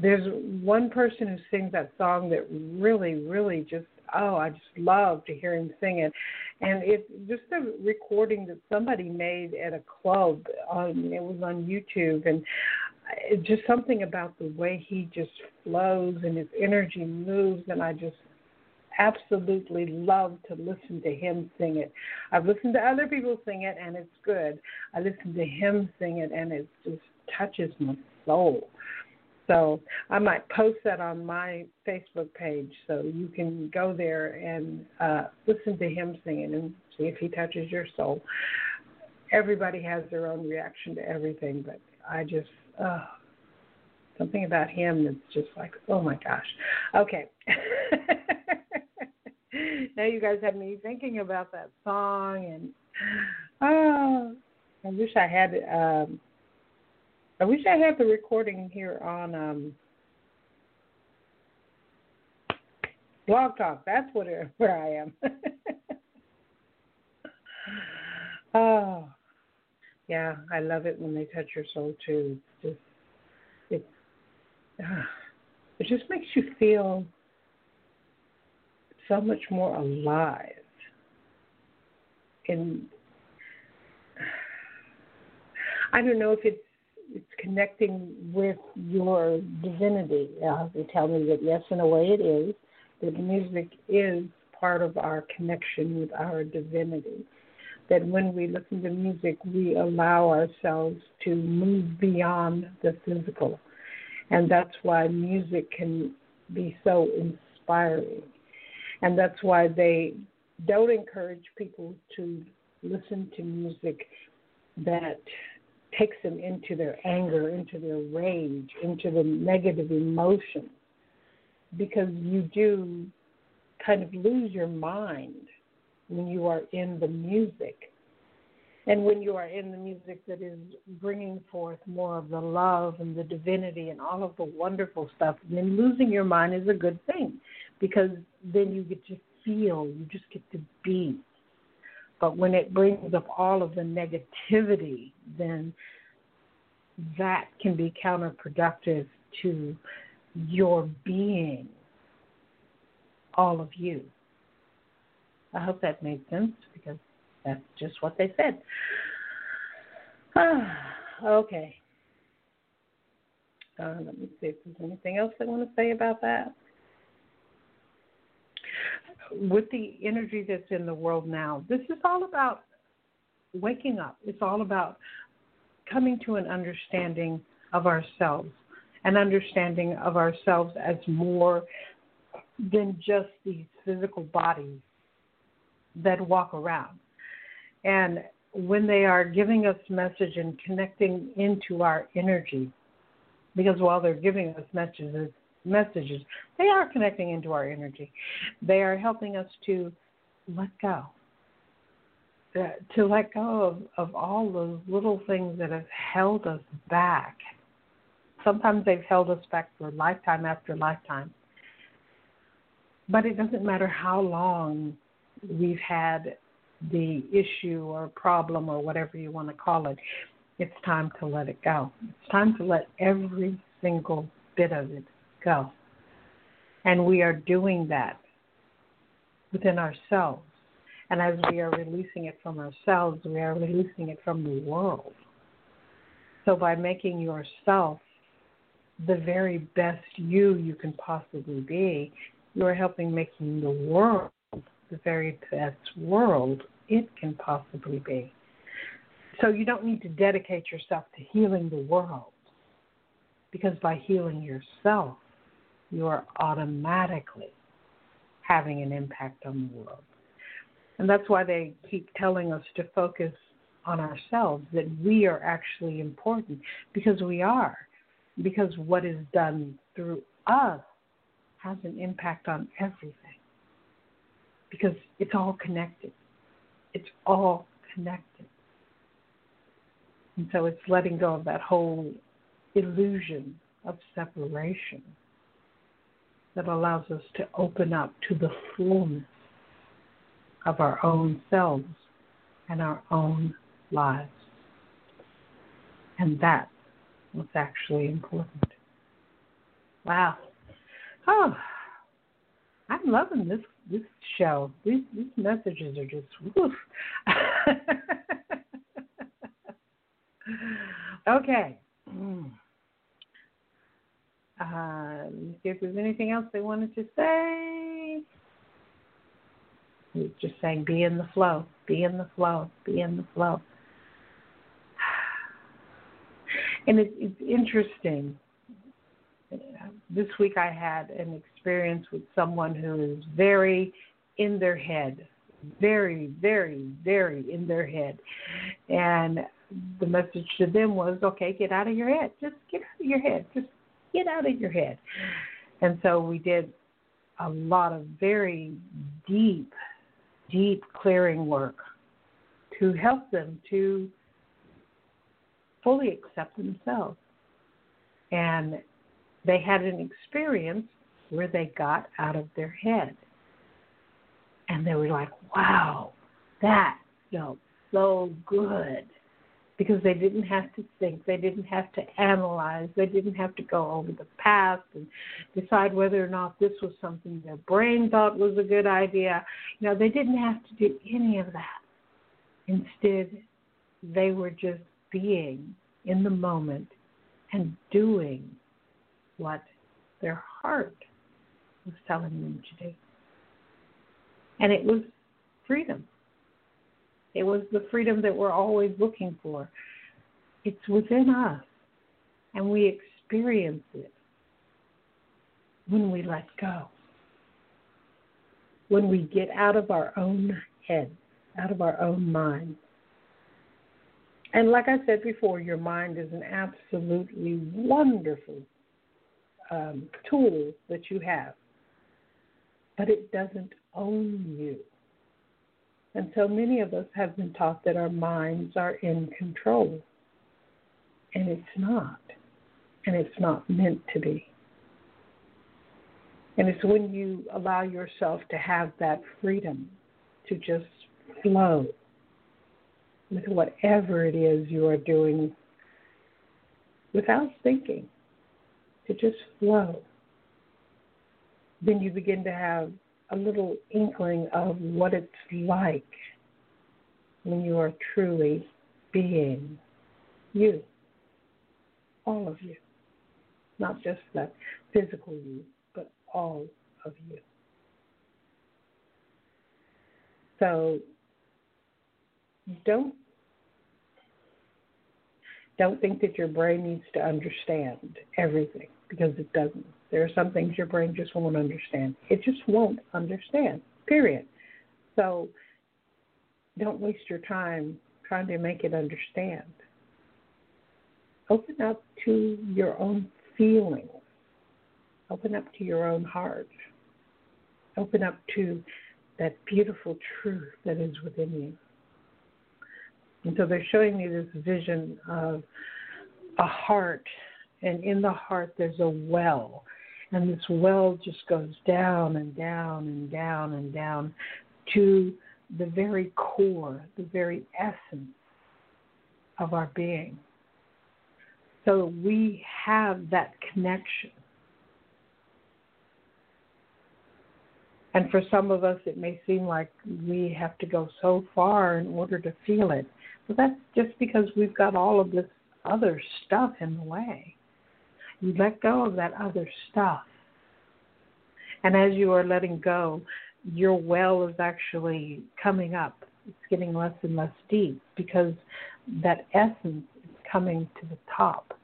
there's one person who sings that song that really, really just oh, I just love to hear him sing it. And it's just a recording that somebody made at a club. On it was on YouTube, and it's just something about the way he just flows and his energy moves, and I just absolutely love to listen to him sing it. I've listened to other people sing it, and it's good. I listen to him sing it, and it just touches my soul. So I might post that on my Facebook page so you can go there and uh, listen to him singing and see if he touches your soul. Everybody has their own reaction to everything, but I just, uh, something about him that's just like, oh my gosh. Okay. now you guys have me thinking about that song, and oh, I wish I had. Um, I wish I had the recording here on um, Blog Talk. That's what it, where I am. oh, yeah, I love it when they touch your soul too. It's just it, uh, it just makes you feel so much more alive. And I don't know if it's it's connecting with your divinity. Uh, they tell me that yes, in a way it is. That music is part of our connection with our divinity. That when we listen to music, we allow ourselves to move beyond the physical, and that's why music can be so inspiring. And that's why they don't encourage people to listen to music that takes them into their anger, into their rage, into the negative emotions, because you do kind of lose your mind when you are in the music. And when you are in the music that is bringing forth more of the love and the divinity and all of the wonderful stuff, then losing your mind is a good thing because then you get to feel, you just get to be. But when it brings up all of the negativity, then that can be counterproductive to your being, all of you. I hope that made sense because that's just what they said. Ah, okay. Uh, let me see if there's anything else I want to say about that with the energy that's in the world now, this is all about waking up. It's all about coming to an understanding of ourselves, an understanding of ourselves as more than just these physical bodies that walk around. And when they are giving us message and connecting into our energy, because while they're giving us messages, messages, they are connecting into our energy. They are helping us to let go, uh, to let go of, of all those little things that have held us back. Sometimes they've held us back for lifetime after lifetime. But it doesn't matter how long we've had the issue or problem or whatever you want to call it. It's time to let it go. It's time to let every single bit of it go. And we are doing that within ourselves. And as we are releasing it from ourselves, we are releasing it from the world. So by making yourself the very best you you can possibly be, you are helping making the world the very best world it can possibly be. So you don't need to dedicate yourself to healing the world because by healing yourself, you are automatically having an impact on the world. And that's why they keep telling us to focus on ourselves, that we are actually important because we are. Because what is done through us has an impact on everything. Because it's all connected. It's all connected. And so it's letting go of that whole illusion of separation that allows us to open up to the fullness of our own selves and our own lives. And that's what's actually important. Wow. Oh, I'm loving this this show. These these messages are just woof. okay. Mm. Um, see if there's anything else they wanted to say. He's just saying, be in the flow, be in the flow, be in the flow. And it, it's interesting. This week I had an experience with someone who is very in their head, very, very, very in their head. And the message to them was, okay, get out of your head. Just get out of your head. Just get out of your head. And so we did a lot of very deep, deep clearing work to help them to fully accept themselves. And they had an experience where they got out of their head. And they were like, wow, that felt so good because they didn't have to think, they didn't have to analyze, they didn't have to go over the past and decide whether or not this was something their brain thought was a good idea. You know, they didn't have to do any of that. Instead, they were just being in the moment and doing what their heart was telling them to do. And it was freedom. It was the freedom that we're always looking for. It's within us, and we experience it when we let go. When we get out of our own head, out of our own mind. And like I said before, your mind is an absolutely wonderful um, tool that you have, but it doesn't own you. And so many of us have been taught that our minds are in control. And it's not. And it's not meant to be. And it's when you allow yourself to have that freedom to just flow with whatever it is you are doing without thinking, to just flow. Then you begin to have a little inkling of what it's like when you are truly being you. All of you. Not just that physical you, but all of you. So don't don't think that your brain needs to understand everything because it doesn't. There are some things your brain just won't understand. It just won't understand, period. So don't waste your time trying to make it understand. Open up to your own feelings. Open up to your own heart. Open up to that beautiful truth that is within you. And so they're showing me this vision of a heart, and in the heart there's a well. And this well just goes down and down and down and down to the very core, the very essence of our being. So we have that connection. And for some of us, it may seem like we have to go so far in order to feel it. But that's just because we've got all of this other stuff in the way. You let go of that other stuff. And as you are letting go, your well is actually coming up. It's getting less and less deep because that essence is coming to the top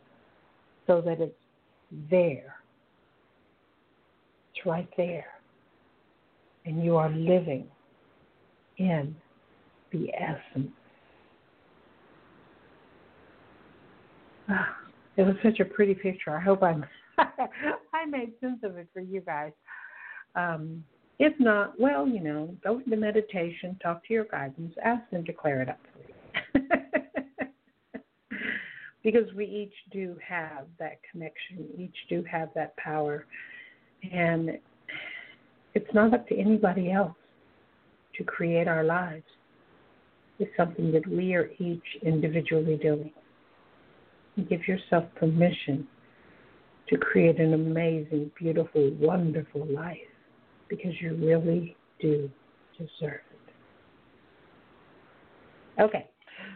so that it's there. It's right there. And you are living in the essence. Ah. It was such a pretty picture. I hope I'm I made sense of it for you guys. Um, if not, well, you know, go into meditation, talk to your guidance, ask them to clear it up for you. because we each do have that connection, each do have that power. And it's not up to anybody else to create our lives. It's something that we are each individually doing. Give yourself permission to create an amazing, beautiful, wonderful life because you really do deserve it. Okay,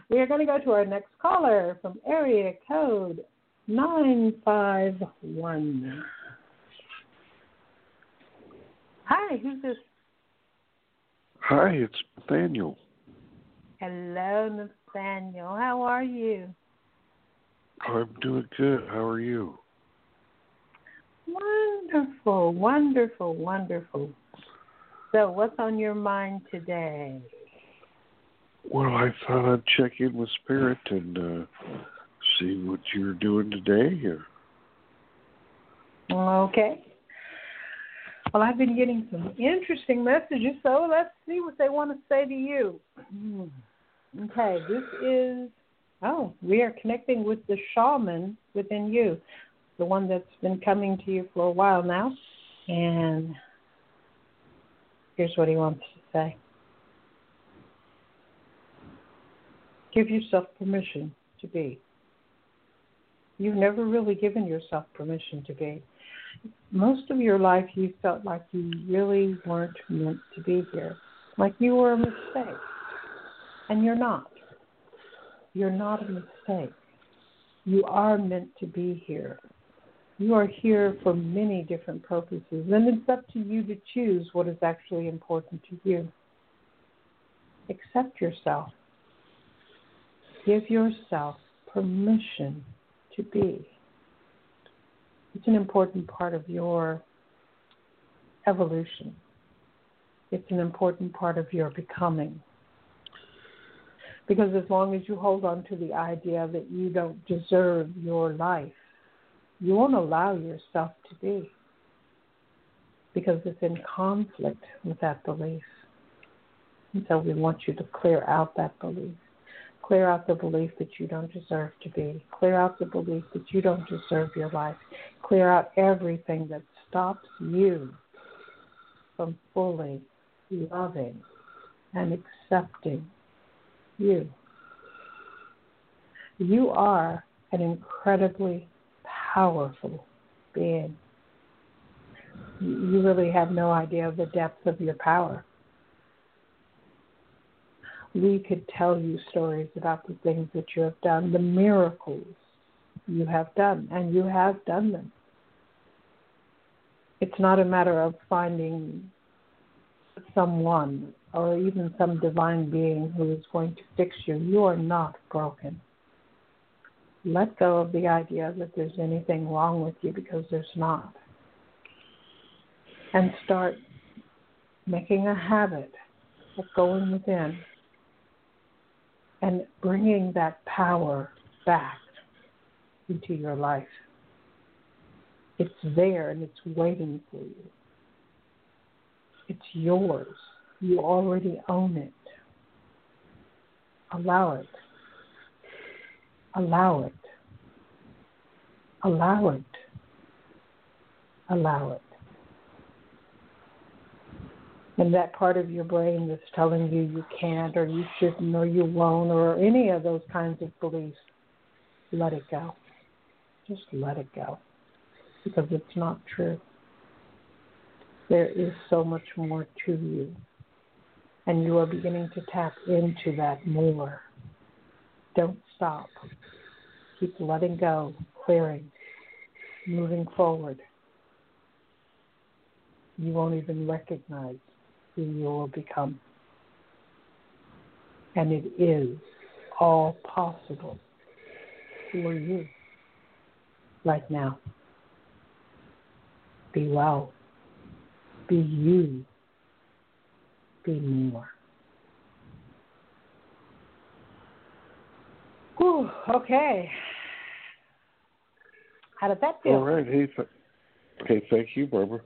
we are going to go to our next caller from area code 951. Hi, who's this? Hi, it's Nathaniel. Hello, Nathaniel. How are you? I'm doing good. How are you? Wonderful, wonderful, wonderful. So, what's on your mind today? Well, I thought I'd check in with Spirit and uh, see what you're doing today here. Okay. Well, I've been getting some interesting messages, so let's see what they want to say to you. Okay, this is Oh, we are connecting with the shaman within you, the one that's been coming to you for a while now. And here's what he wants to say Give yourself permission to be. You've never really given yourself permission to be. Most of your life, you felt like you really weren't meant to be here, like you were a mistake. And you're not. You're not a mistake. You are meant to be here. You are here for many different purposes, and it's up to you to choose what is actually important to you. Accept yourself. Give yourself permission to be. It's an important part of your evolution. It's an important part of your becoming. Because as long as you hold on to the idea that you don't deserve your life, you won't allow yourself to be. Because it's in conflict with that belief. And so we want you to clear out that belief. Clear out the belief that you don't deserve to be. Clear out the belief that you don't deserve your life. Clear out everything that stops you from fully loving and accepting you. You are an incredibly powerful being. You really have no idea of the depth of your power. We could tell you stories about the things that you have done, the miracles you have done, and you have done them. It's not a matter of finding someone or even some divine being who is going to fix you. You are not broken. Let go of the idea that there's anything wrong with you because there's not. And start making a habit of going within and bringing that power back into your life. It's there and it's waiting for you. It's yours. You already own it. Allow it. Allow it. Allow it. Allow it. And that part of your brain that's telling you you can't or you shouldn't or you won't or any of those kinds of beliefs, let it go. Just let it go. Because it's not true. There is so much more to you. And you are beginning to tap into that more. Don't stop. Keep letting go, clearing, moving forward. You won't even recognize who you will become. And it is all possible for you right now. Be well. Be you. Be more. Whew, okay. How did that feel? All right. Hey, th- hey, thank you, Barbara.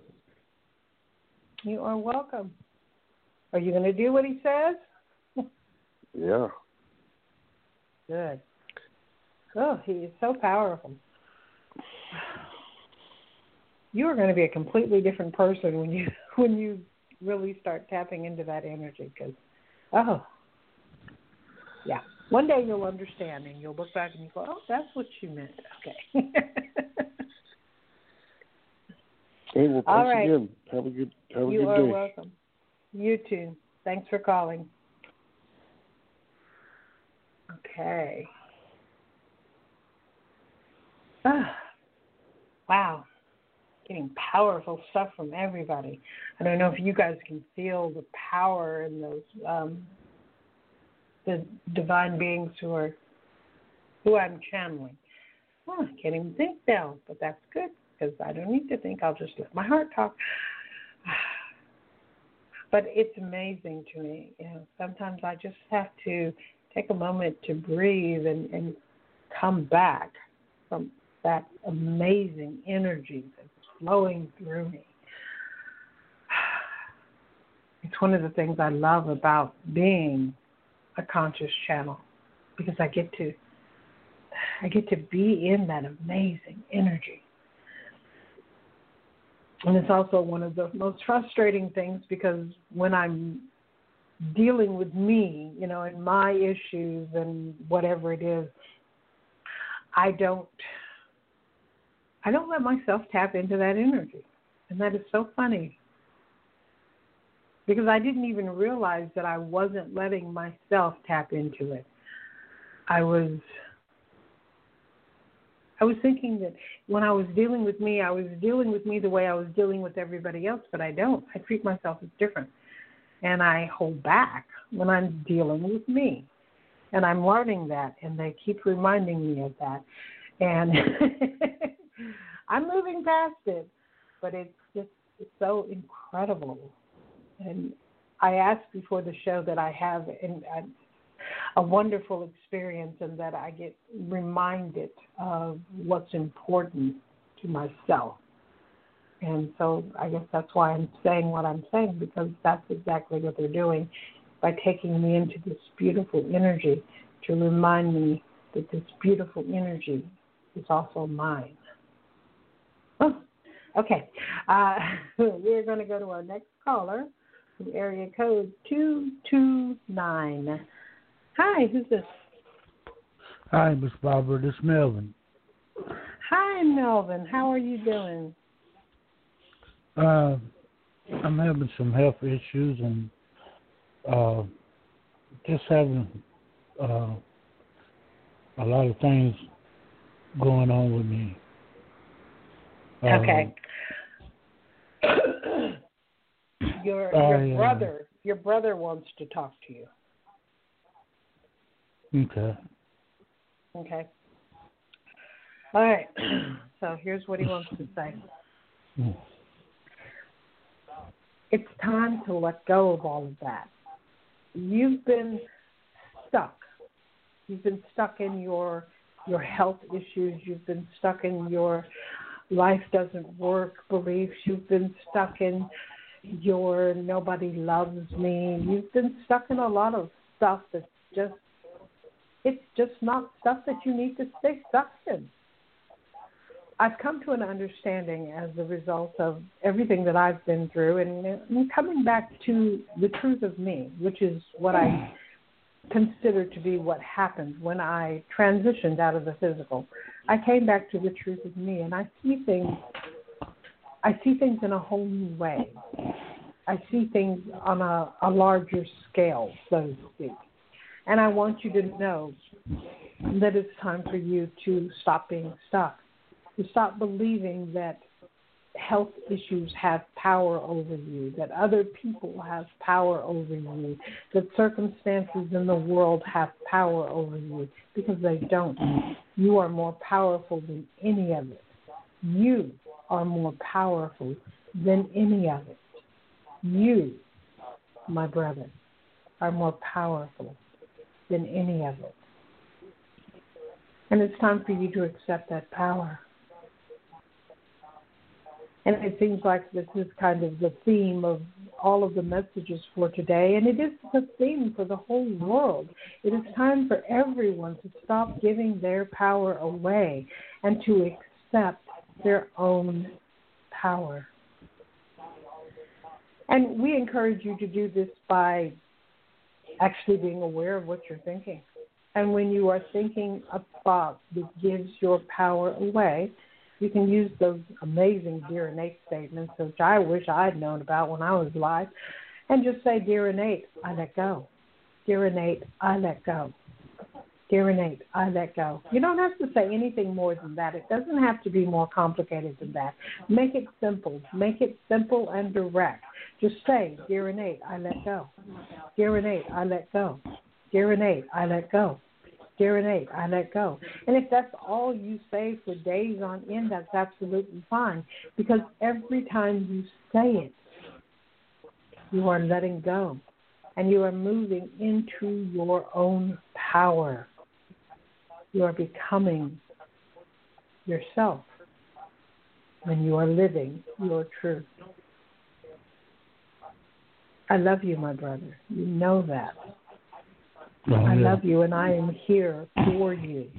You are welcome. Are you going to do what he says? Yeah. Good. Oh, he is so powerful. You are going to be a completely different person when you when you really start tapping into that energy. Because, oh, yeah. One day you'll understand and you'll look back and you go, oh, that's what you meant. Okay. Hey, well, All right. again. Have a good have a you good are welcome. You too. Thanks for calling. Okay. Ah, wow. Getting powerful stuff from everybody. I don't know if you guys can feel the power in those um, the divine beings who are who I'm channeling. I can't even think now, but that's good because I don't need to think. I'll just let my heart talk. But it's amazing to me. You know, sometimes I just have to take a moment to breathe and, and come back from that amazing energy flowing through me. It's one of the things I love about being a conscious channel because I get to I get to be in that amazing energy. And it's also one of the most frustrating things because when I'm dealing with me, you know, and my issues and whatever it is, I don't I don't let myself tap into that energy. And that is so funny. Because I didn't even realize that I wasn't letting myself tap into it. I was I was thinking that when I was dealing with me, I was dealing with me the way I was dealing with everybody else, but I don't. I treat myself as different. And I hold back when I'm dealing with me. And I'm learning that, and they keep reminding me of that. And I'm moving past it, but it's just it's so incredible. And I asked before the show that I have an, a a wonderful experience and that I get reminded of what's important to myself. And so I guess that's why I'm saying what I'm saying because that's exactly what they're doing by taking me into this beautiful energy to remind me that this beautiful energy is also mine. Okay. Uh, we're going to go to our next caller from area code 229. Hi, who's this? Hi, Miss Barbara. This is Melvin. Hi, Melvin. How are you doing? Uh, I'm having some health issues and uh, just having uh, a lot of things going on with me. Okay. your your I, uh, brother, your brother wants to talk to you. Okay. Okay. All right. So here's what he wants to say. Mm. It's time to let go of all of that. You've been stuck You've been stuck in your your health issues. You've been stuck in your life doesn't work beliefs. You've been stuck in your nobody loves me. You've been stuck in a lot of stuff that's just it's just not stuff that you need to stay stuck in. I've come to an understanding as a result of everything that I've been through and, coming back to the truth of me, which is what I consider to be what happened when I transitioned out of the physical. I came back to the truth of me and I see things I see things in a whole new way. I see things on a, a larger scale, so to speak. And I want you to know that it's time for you to stop being stuck, to stop believing that health issues have power over you, that other people have power over you, that circumstances in the world have power over you, because they don't. You are more powerful than any of it. You are more powerful than any of it. You, my brother, are more powerful than any of it. And it's time for you to accept that power. And it seems like this is kind of the theme of all of the messages for today, and it is the theme for the whole world. It is time for everyone to stop giving their power away and to accept their own power. And we encourage you to do this by actually being aware of what you're thinking. And when you are thinking a thought that gives your power away, you can use those amazing Dear Innate statements, which I wish I'd known about when I was alive, and just say, Dear Innate, I let go. Dear Innate, I let go. Dear Innate, I let go. You don't have to say anything more than that. It doesn't have to be more complicated than that. Make it simple. Make it simple and direct. Just say, Dear Innate, I let go. Dear Innate, I let go. Dear Innate, I let go. Dear Innate, I let go. And if that's all you say for days on end, that's absolutely fine. Because every time you say it, you are letting go. And you are moving into your own power. You are becoming yourself when you are living your truth. I love you, my brother. You know that. Oh, I yeah. love you and I am here for you.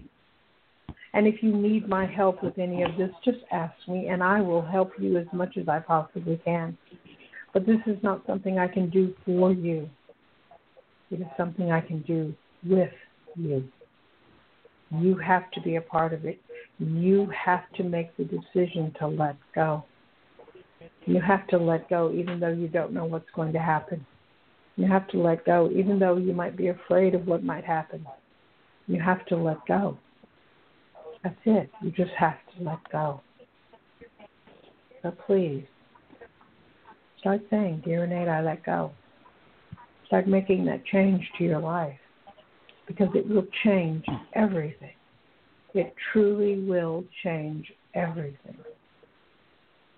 And if you need my help with any of this, just ask me and I will help you as much as I possibly can. But this is not something I can do for you. It is something I can do with you. You have to be a part of it. You have to make the decision to let go. You have to let go even though you don't know what's going to happen. You have to let go even though you might be afraid of what might happen. You have to let go. That's it. You just have to let go. So please, start saying, Dear Innate, I let go. Start making that change to your life because it will change everything. It truly will change everything.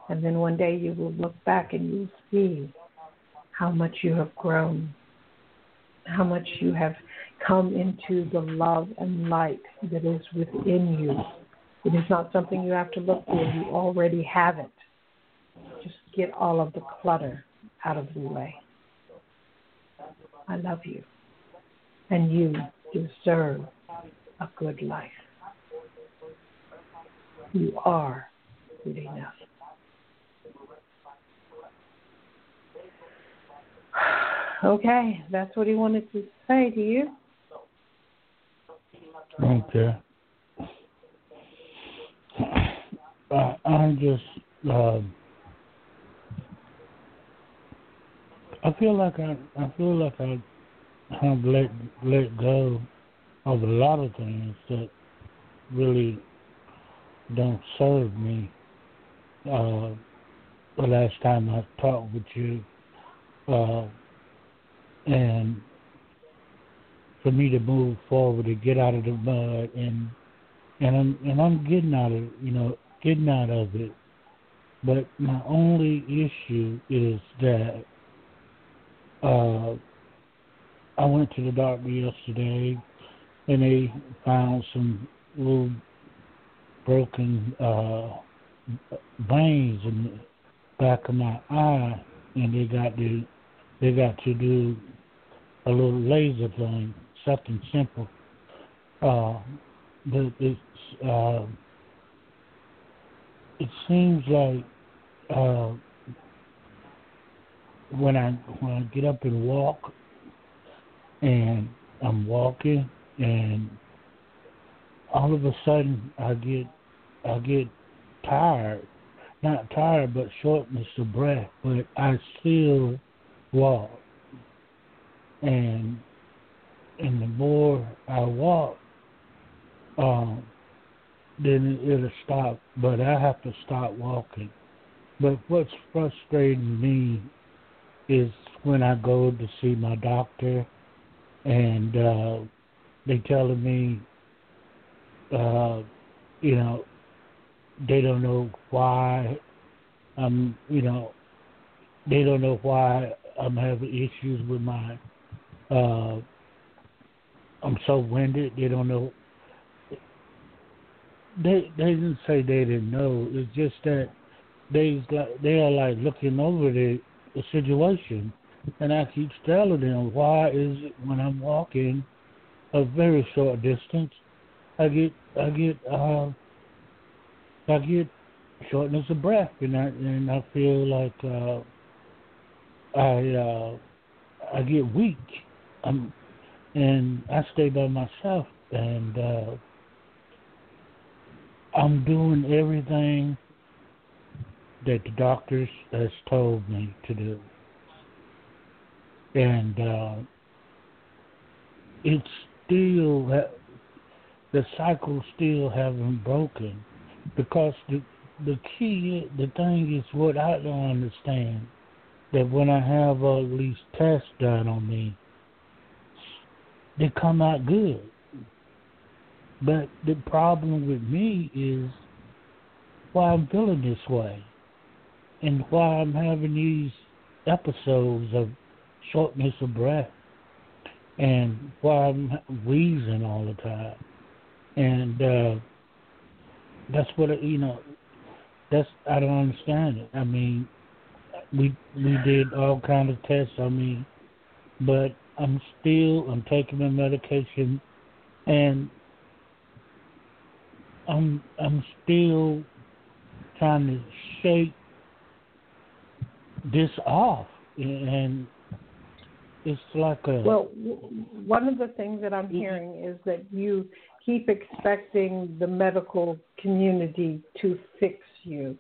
And then one day you will look back and you'll see how much you have grown, how much you have come into the love and light that is within you. It is not something you have to look for, you already have it. Just get all of the clutter out of the way. I love you, and you deserve a good life. You are good enough. Okay, that's what he wanted to say to you. Okay. I, I'm just. Um, I feel like I. I feel like I have let let go of a lot of things that really don't serve me. Uh, the last time I talked with you, uh, and for me to move forward to get out of the mud and and I'm and I'm getting out of you know getting out of it. But my only issue is that uh, I went to the doctor yesterday and they found some little broken uh, veins in the back of my eye, and they got to they got to do a little laser thing, something simple. Uh, but it's uh, it seems like uh, when I when I get up and walk, and I'm walking, and all of a sudden I get I get tired, not tired, but shortness of breath. But I still walk, and and the more I walk, um, then it'll stop. But I have to stop walking. But what's frustrating me is when I go to see my doctor and uh they telling me uh you know they don't know why I'm you know they don't know why I'm having issues with my uh I'm so winded they don't know. They they didn't say they didn't know. It's just that they they are like looking over the, the situation. And I keep telling them why is it when I'm walking a very short distance I get I get uh I get shortness of breath. And I and I feel like uh I uh I get weak. I'm and I stay by myself and uh I'm doing everything that the doctors has told me to do. And uh it's still the cycle still haven't broken because the the key the thing is what I don't understand that when I have all these tests done on me, they come out good. But the problem with me is why I'm feeling this way and why I'm having these episodes of shortness of breath and why I'm wheezing all the time. And uh that's what you know that's I don't understand it. I mean we we did all kind of tests I mean, but I'm still I'm taking the medication, and I'm I'm still trying to shake this off, and it's like a well. One of the things that I'm mm-hmm. hearing is that you keep expecting the medical community to fix you,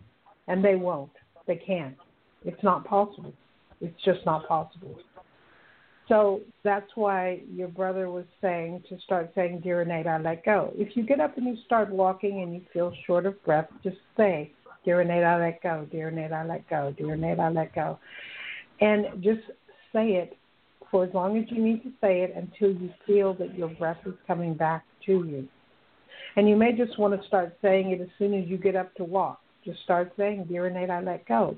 and they won't. They can't. It's not possible. It's just not possible. So that's why your brother was saying to start saying, Dear Innate, I let go. If you get up and you start walking and you feel short of breath, just say, Dear Innate, I let go. Dear Innate, I let go. Dear Innate, I let go. And just say it for as long as you need to say it until you feel that your breath is coming back to you. And you may just want to start saying it as soon as you get up to walk. Just start saying, Dear Innate, I let go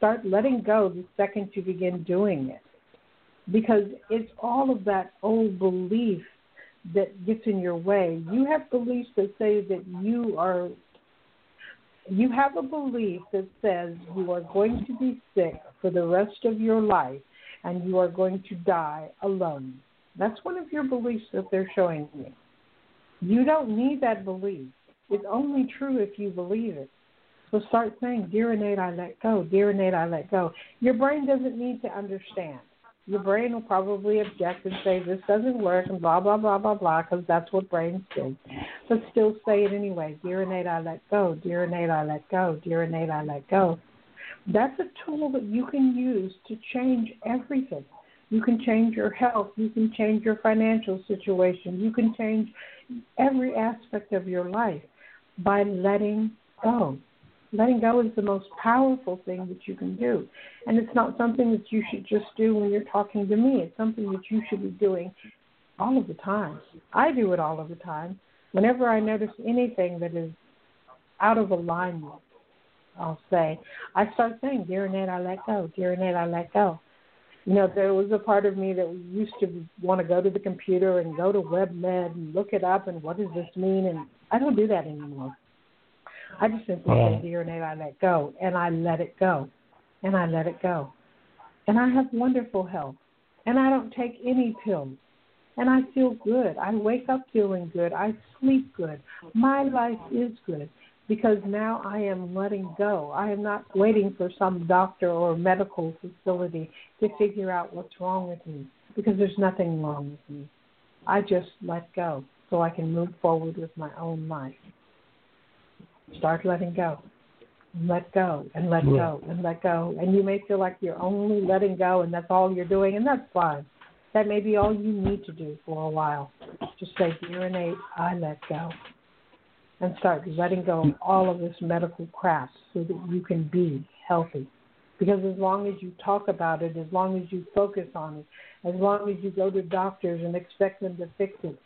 start letting go the second you begin doing it. Because it's all of that old belief that gets in your way. You have beliefs that say that you are, you have a belief that says you are going to be sick for the rest of your life and you are going to die alone. That's one of your beliefs that they're showing me. You don't need that belief. It's only true if you believe it. So start saying, Dear innate, I let go. Dear innate, I let go. Your brain doesn't need to understand. Your brain will probably object and say, This doesn't work, and blah, blah, blah, blah, blah, because that's what brains do. But still say it anyway. Dear Innate, I let go. Dear Innate, I let go. Dear Innate, I let go. That's a tool that you can use to change everything. You can change your health. You can change your financial situation. You can change every aspect of your life by letting go. Letting go is the most powerful thing that you can do. And it's not something that you should just do when you're talking to me. It's something that you should be doing all of the time. I do it all of the time. Whenever I notice anything that is out of alignment, I'll say, I start saying, Dear Innate, I let go. Dear Innate, I let go. You know, there was a part of me that used to want to go to the computer and go to WebMD and look it up and what does this mean? And I don't do that anymore. I just simply say, Dear Innate, I let go, and I let it go, and I let it go. And I have wonderful health, and I don't take any pills, and I feel good. I wake up feeling good. I sleep good. My life is good because now I am letting go. I am not waiting for some doctor or medical facility to figure out what's wrong with me because there's nothing wrong with me. I just let go so I can move forward with my own life. Start letting go. Let go and let go and let go. And you may feel like you're only letting go and that's all you're doing, and that's fine. That may be all you need to do for a while. Just say, Dear Innate, I let go. And start letting go of all of this medical crap so that you can be healthy. Because as long as you talk about it, as long as you focus on it, as long as you go to doctors and expect them to fix it,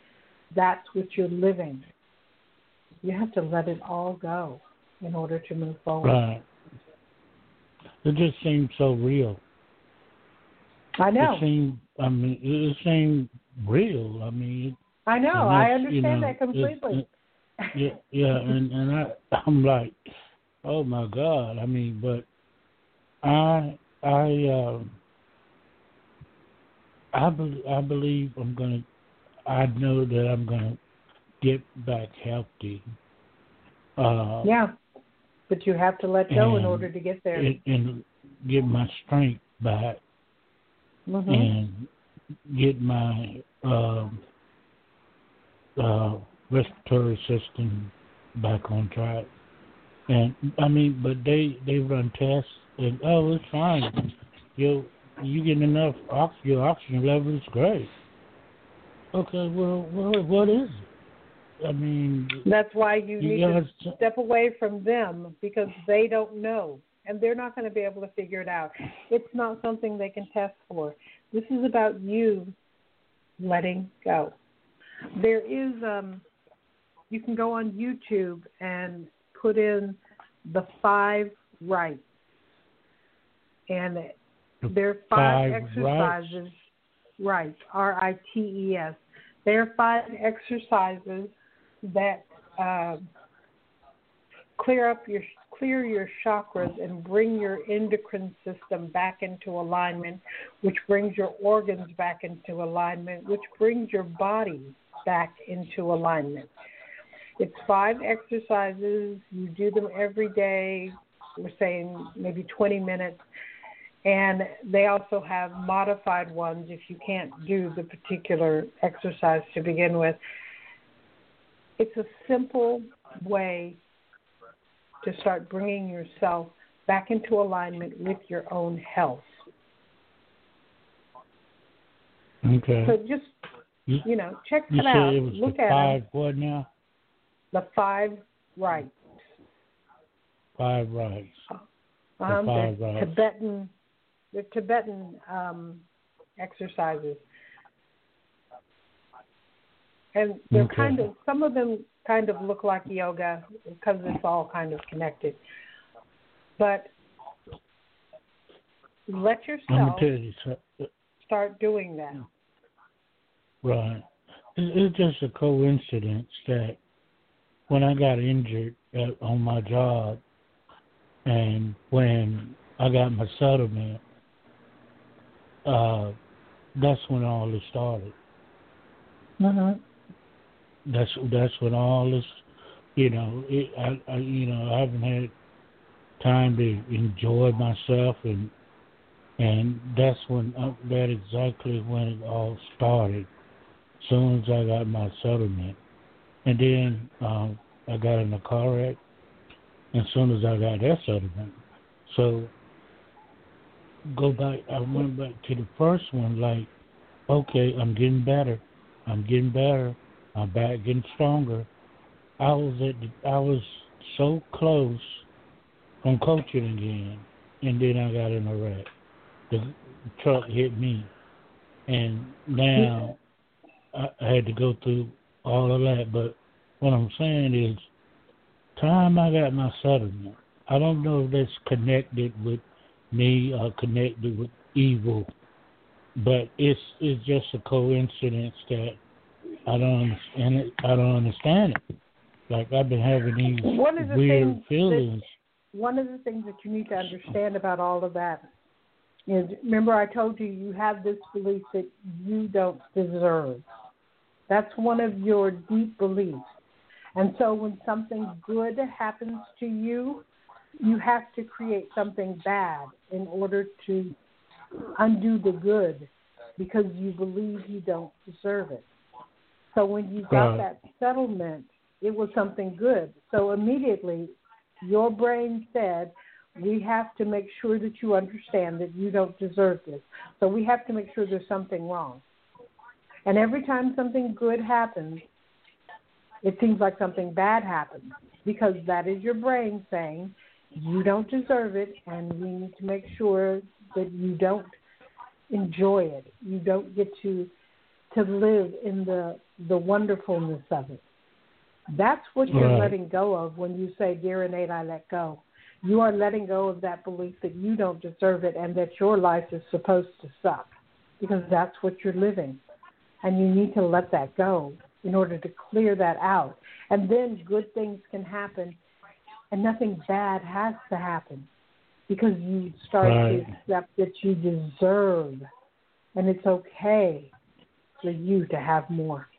that's what you're living. You have to let it all go in order to move forward. Right. It just seems so real. I know. It seemed. I mean, it seemed real. I mean, I know. I that's, you understand know, that completely. it- yeah, yeah, and and I, I'm like, oh my God. I mean, but I, I, um, I, be, I believe I'm gonna. I know that I'm gonna get back healthy. Uh, yeah. But you have to let go in order to get there. and, and get my strength back hmm and get my um, uh, respiratory system back on track. And I mean, but they they run tests and oh, it's fine. You you get enough ox your oxygen level is great. Okay, well, well, what is it? I mean, That's why you you need gotta, to step away from them because they don't know and they're not going to be able to figure it out. It's not something they can test for. This is about you letting go. There is um you can go on YouTube and put in the five rites. And there are five, Five exercises rites, R I T E S. There are five exercises that uh, clear up your clear your chakras and bring your endocrine system back into alignment, which brings your organs back into alignment, which brings your body back into alignment. It's five exercises. You do them every day. We're saying maybe 20 minutes. And they also have modified ones if you can't do the particular exercise to begin with. It's a simple way to start bringing yourself back into alignment with your own health. okay. So just, You, you know, check said out. it was Look the at five what now? the five rites. Five rites. Um, five they're. Tibetan, they're Tibetan um, exercises, and they're Okay. kind of some of them kind of look like yoga because it's all kind of connected. But let I'm yourself you something. start doing that. Right. It's just a coincidence that when I got injured at, on my job and when I got my settlement, uh, that's when all this started. Mm-hmm. That's that's when all this, you know, it, I, I you know I haven't had time to enjoy myself and and that's when uh, that exactly when it all started. Soon as I got my settlement, and then um, I got in a car wreck. As soon as I got that settlement, so go back. I went back to the first one. Like, okay, I'm getting better. I'm getting better. I'm back getting stronger. I was at I was so close from coaching again, and then I got in a wreck. The truck hit me, and now I, I had to go through all of that. But what I'm saying is, time I got my settlement, I don't know if that's connected with me or connected with evil but it's it's just a coincidence that I don't understand it. I don't understand it. Like I've been having these One of the weird things that- feelings. one of the things that you need to understand about all of that is remember I told you you have this belief that you don't deserve. That's one of your deep beliefs. And so when something good happens to you, you have to create something bad in order to undo the good because you believe you don't deserve it. So when you got that settlement, it was something good. So immediately your brain said, we have to make sure that you understand that you don't deserve this. So we have to make sure there's something wrong. And every time something good happens, it seems like something bad happens because that is your brain saying you don't deserve it and we need to make sure that you don't enjoy it. You don't get to to live in the the wonderfulness of it. That's what you're Right. letting go of when you say, Dear innate, I let go. You are letting go of that belief that you don't deserve it and that your life is supposed to suck because that's what you're living. And you need to let that go in order to clear that out. And then good things can happen and nothing bad has to happen because you start Right. to accept that you deserve and it's okay you to have more.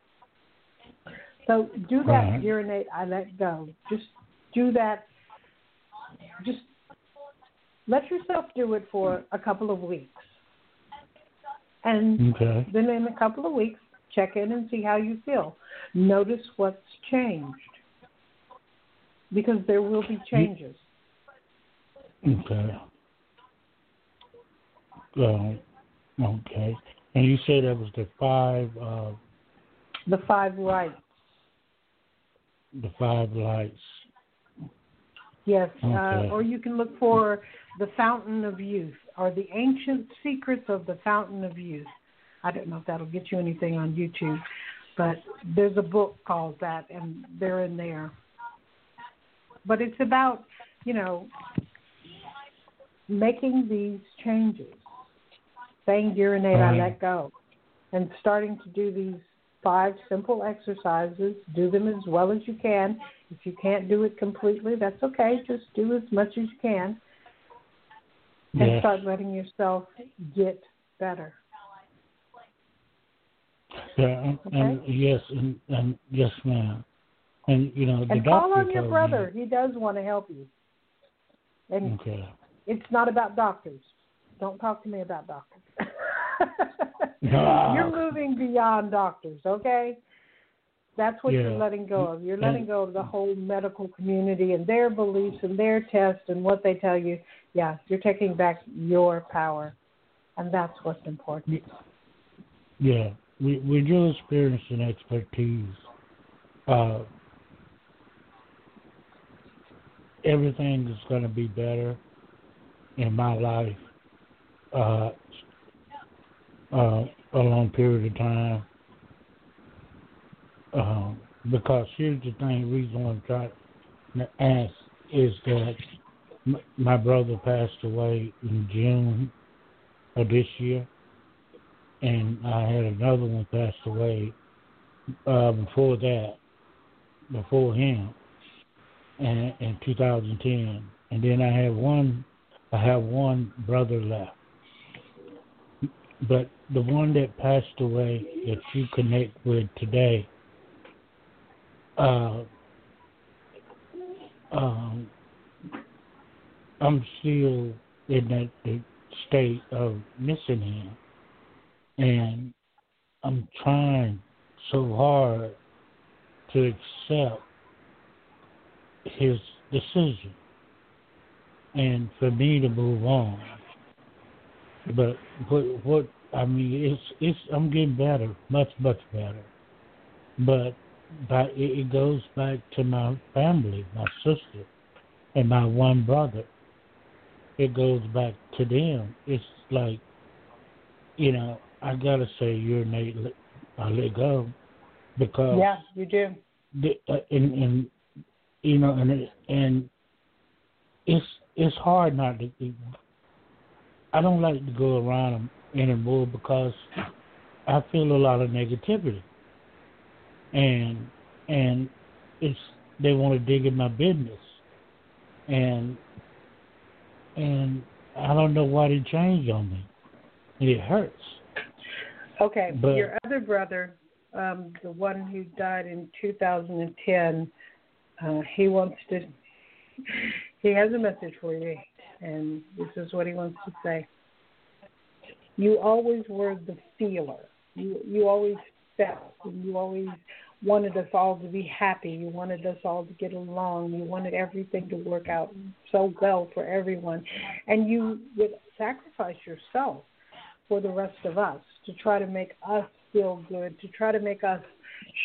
So do that, Right. dear innate, I let go. Just do that. Just let yourself do it for a couple of weeks. And Okay. then in a couple of weeks, check in and see how you feel. Notice what's changed. Because there will be changes. Okay. Um, okay. And you said that was the five uh The five rites. the five lights. Yes. Okay. Uh, or you can look for the Fountain of Youth or the Ancient Secrets of the Fountain of Youth. I don't know if that'll get you anything on YouTube, but there's a book called that, and they're in there. But it's about, you know, making these changes, saying, Dear innate, I mm-hmm. let go, and starting to do these five simple exercises. Do them as well as you can. If you can't do it completely, that's okay. Just do as much as you can and Yes. start letting yourself get better. Yeah, and, and yes, and, and yes, ma'am. And you know, the And doctor call on your brother. Me, He does want to help you. And okay. it's not about doctors. Don't talk to me about doctors. No. You're moving beyond doctors, okay? That's what you're letting go of. You're letting go of the whole medical community and their beliefs and their tests and what they tell you. Yeah, you're taking back your power, and that's what's important. Yeah, we with your experience and expertise, uh, everything is going to be better in my life uh, uh, a long period of time. Um, because here's the thing, reason I'm trying to ask is that my brother passed away in June of this year and I had another one passed away uh, before that, before him, and in 2010, and then I have one, I have one brother left, but the one that passed away that you connect with today, uh, um, I'm still in that the state of missing him and I'm trying so hard to accept his decision and for me to move on. But what what I mean it's it's I'm getting better, much much better. But but it, goes back to my family, my sister, and my one brother. It goes back to them. It's like, you know, I gotta say Dear Innate. I let go because Yeah, you do. the, uh, and and you know and and it's it's hard not to. I don't like to go around anymore because I feel a lot of negativity, and and it's they want to dig in my business, and and I don't know why they changed on me. And it hurts. Okay, But- your other brother, um, the one who died in 2010, uh, he wants to. He has a message for you, and this is what he wants to say. You always were the feeler. You you always felt, and you always wanted us all to be happy. You wanted us all to get along. You wanted everything to work out so well for everyone, and you would sacrifice yourself for the rest of us to try to make us feel good, to try to make us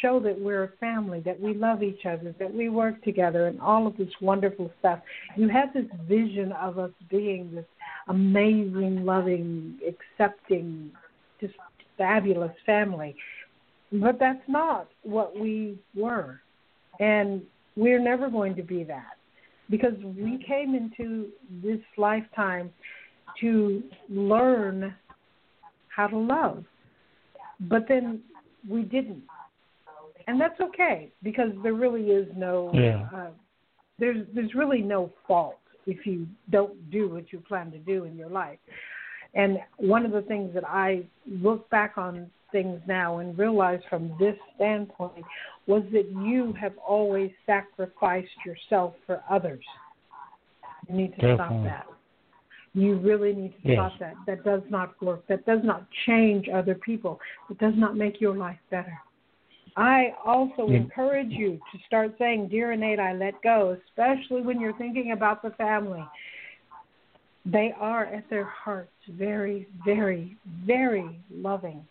show that we're a family, that we love each other, that we work together, and all of this wonderful stuff. You have this vision of us being this amazing, loving, accepting, just fabulous family. But that's not what we were. And we're never going to be that because we came into this lifetime to learn how to love. But then we didn't. And that's okay because there really is no Yeah. uh, there's there's really no fault if you don't do what you plan to do in your life. And one of the things that I look back on things now and realize from this standpoint was that you have always sacrificed yourself for others. You need to stop that. You really need to Yes. stop that. That does not work. That does not change other people. It does not make your life better. I also Yeah. encourage you to start saying, Dear Innate, I let go, especially when you're thinking about the family. They are at their hearts very, very, very loving.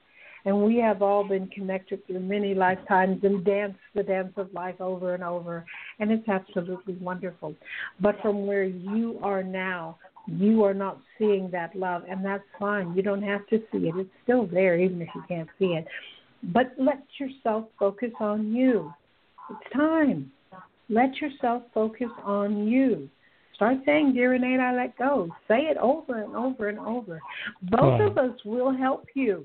And we have all been connected through many lifetimes and danced the dance of life over and over. And it's absolutely wonderful. But from where you are now, you are not seeing that love, and that's fine. You don't have to see it. It's still there, even if you can't see it. But let yourself focus on you. It's time. Let yourself focus on you. Start saying, Dear Innate, I let go. Say it over and over and over. Both of us will help you.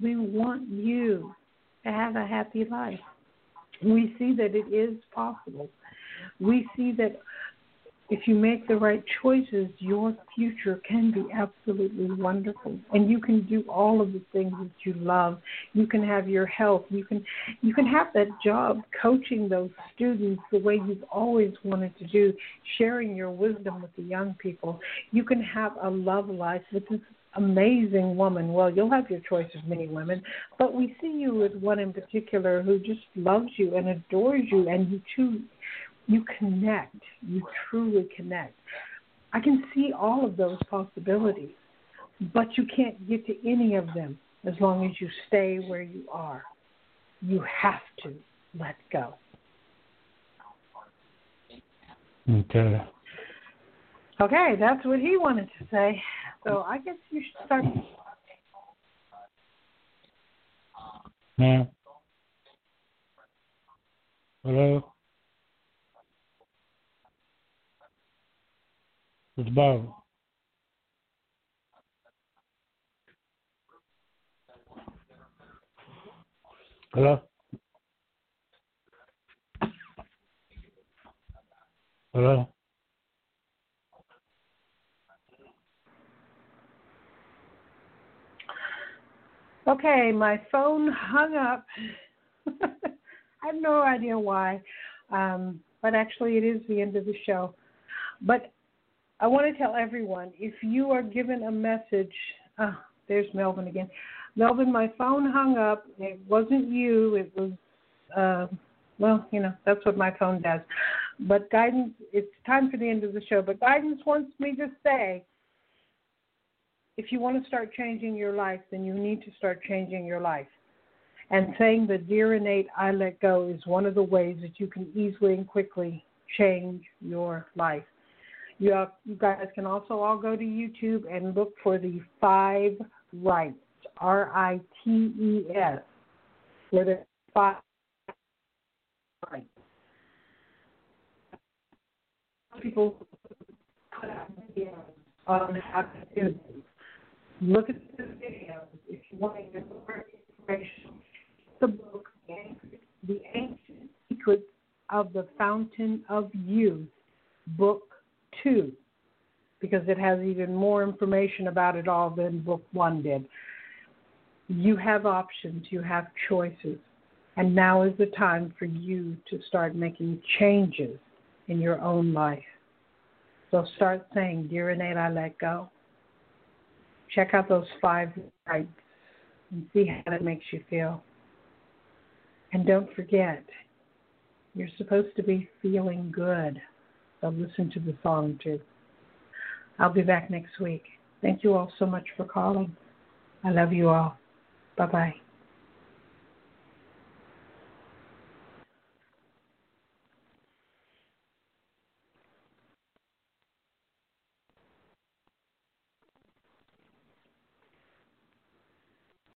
We want you to have a happy life. We see that it is possible. We see that if you make the right choices, your future can be absolutely wonderful, and you can do all of the things that you love. You can have your health. You can you can have that job coaching those students the way you've always wanted to do, sharing your wisdom with the young people. You can have a love life with this amazing woman. Well, you'll have your choice of many women, but we see you as one in particular who just loves you and adores you, and you two you connect. You truly connect. I can see all of those possibilities, but you can't get to any of them as long as you stay where you are. You have to let go. Okay. Okay, that's what he wanted to say. So I guess you should start. Ma'am. Hello. Hello. Hello. Okay, my phone hung up. I have no idea why, um, but actually, it is the end of the show. But I want to tell everyone if you are given a message, oh, there's Melvin again. Melvin, my phone hung up. It wasn't you. It was, uh, well, you know, that's what my phone does. But guidance, it's time for the end of the show. But guidance wants me to say if you want to start changing your life, then you need to start changing your life. And saying the dear innate I let go is one of the ways that you can easily and quickly change your life. You, you guys can also all go to YouTube and look for the five rites, R I T E S, where the five rites. People put out videos on how to do this. Look at the videos if you want to get more information. The book, The Ancient Secrets of the Fountain of Youth, Book Two, because it has even more information about it all than Book One did. You have options, you have choices, and now is the time for you to start making changes in your own life. So start saying, Dear Innate, I let go. Check out those five rites and see how it makes you feel. And don't forget, you're supposed to be feeling good. So listen to the song too. I'll be back next week. Thank you all so much for calling. I love you all. Bye bye.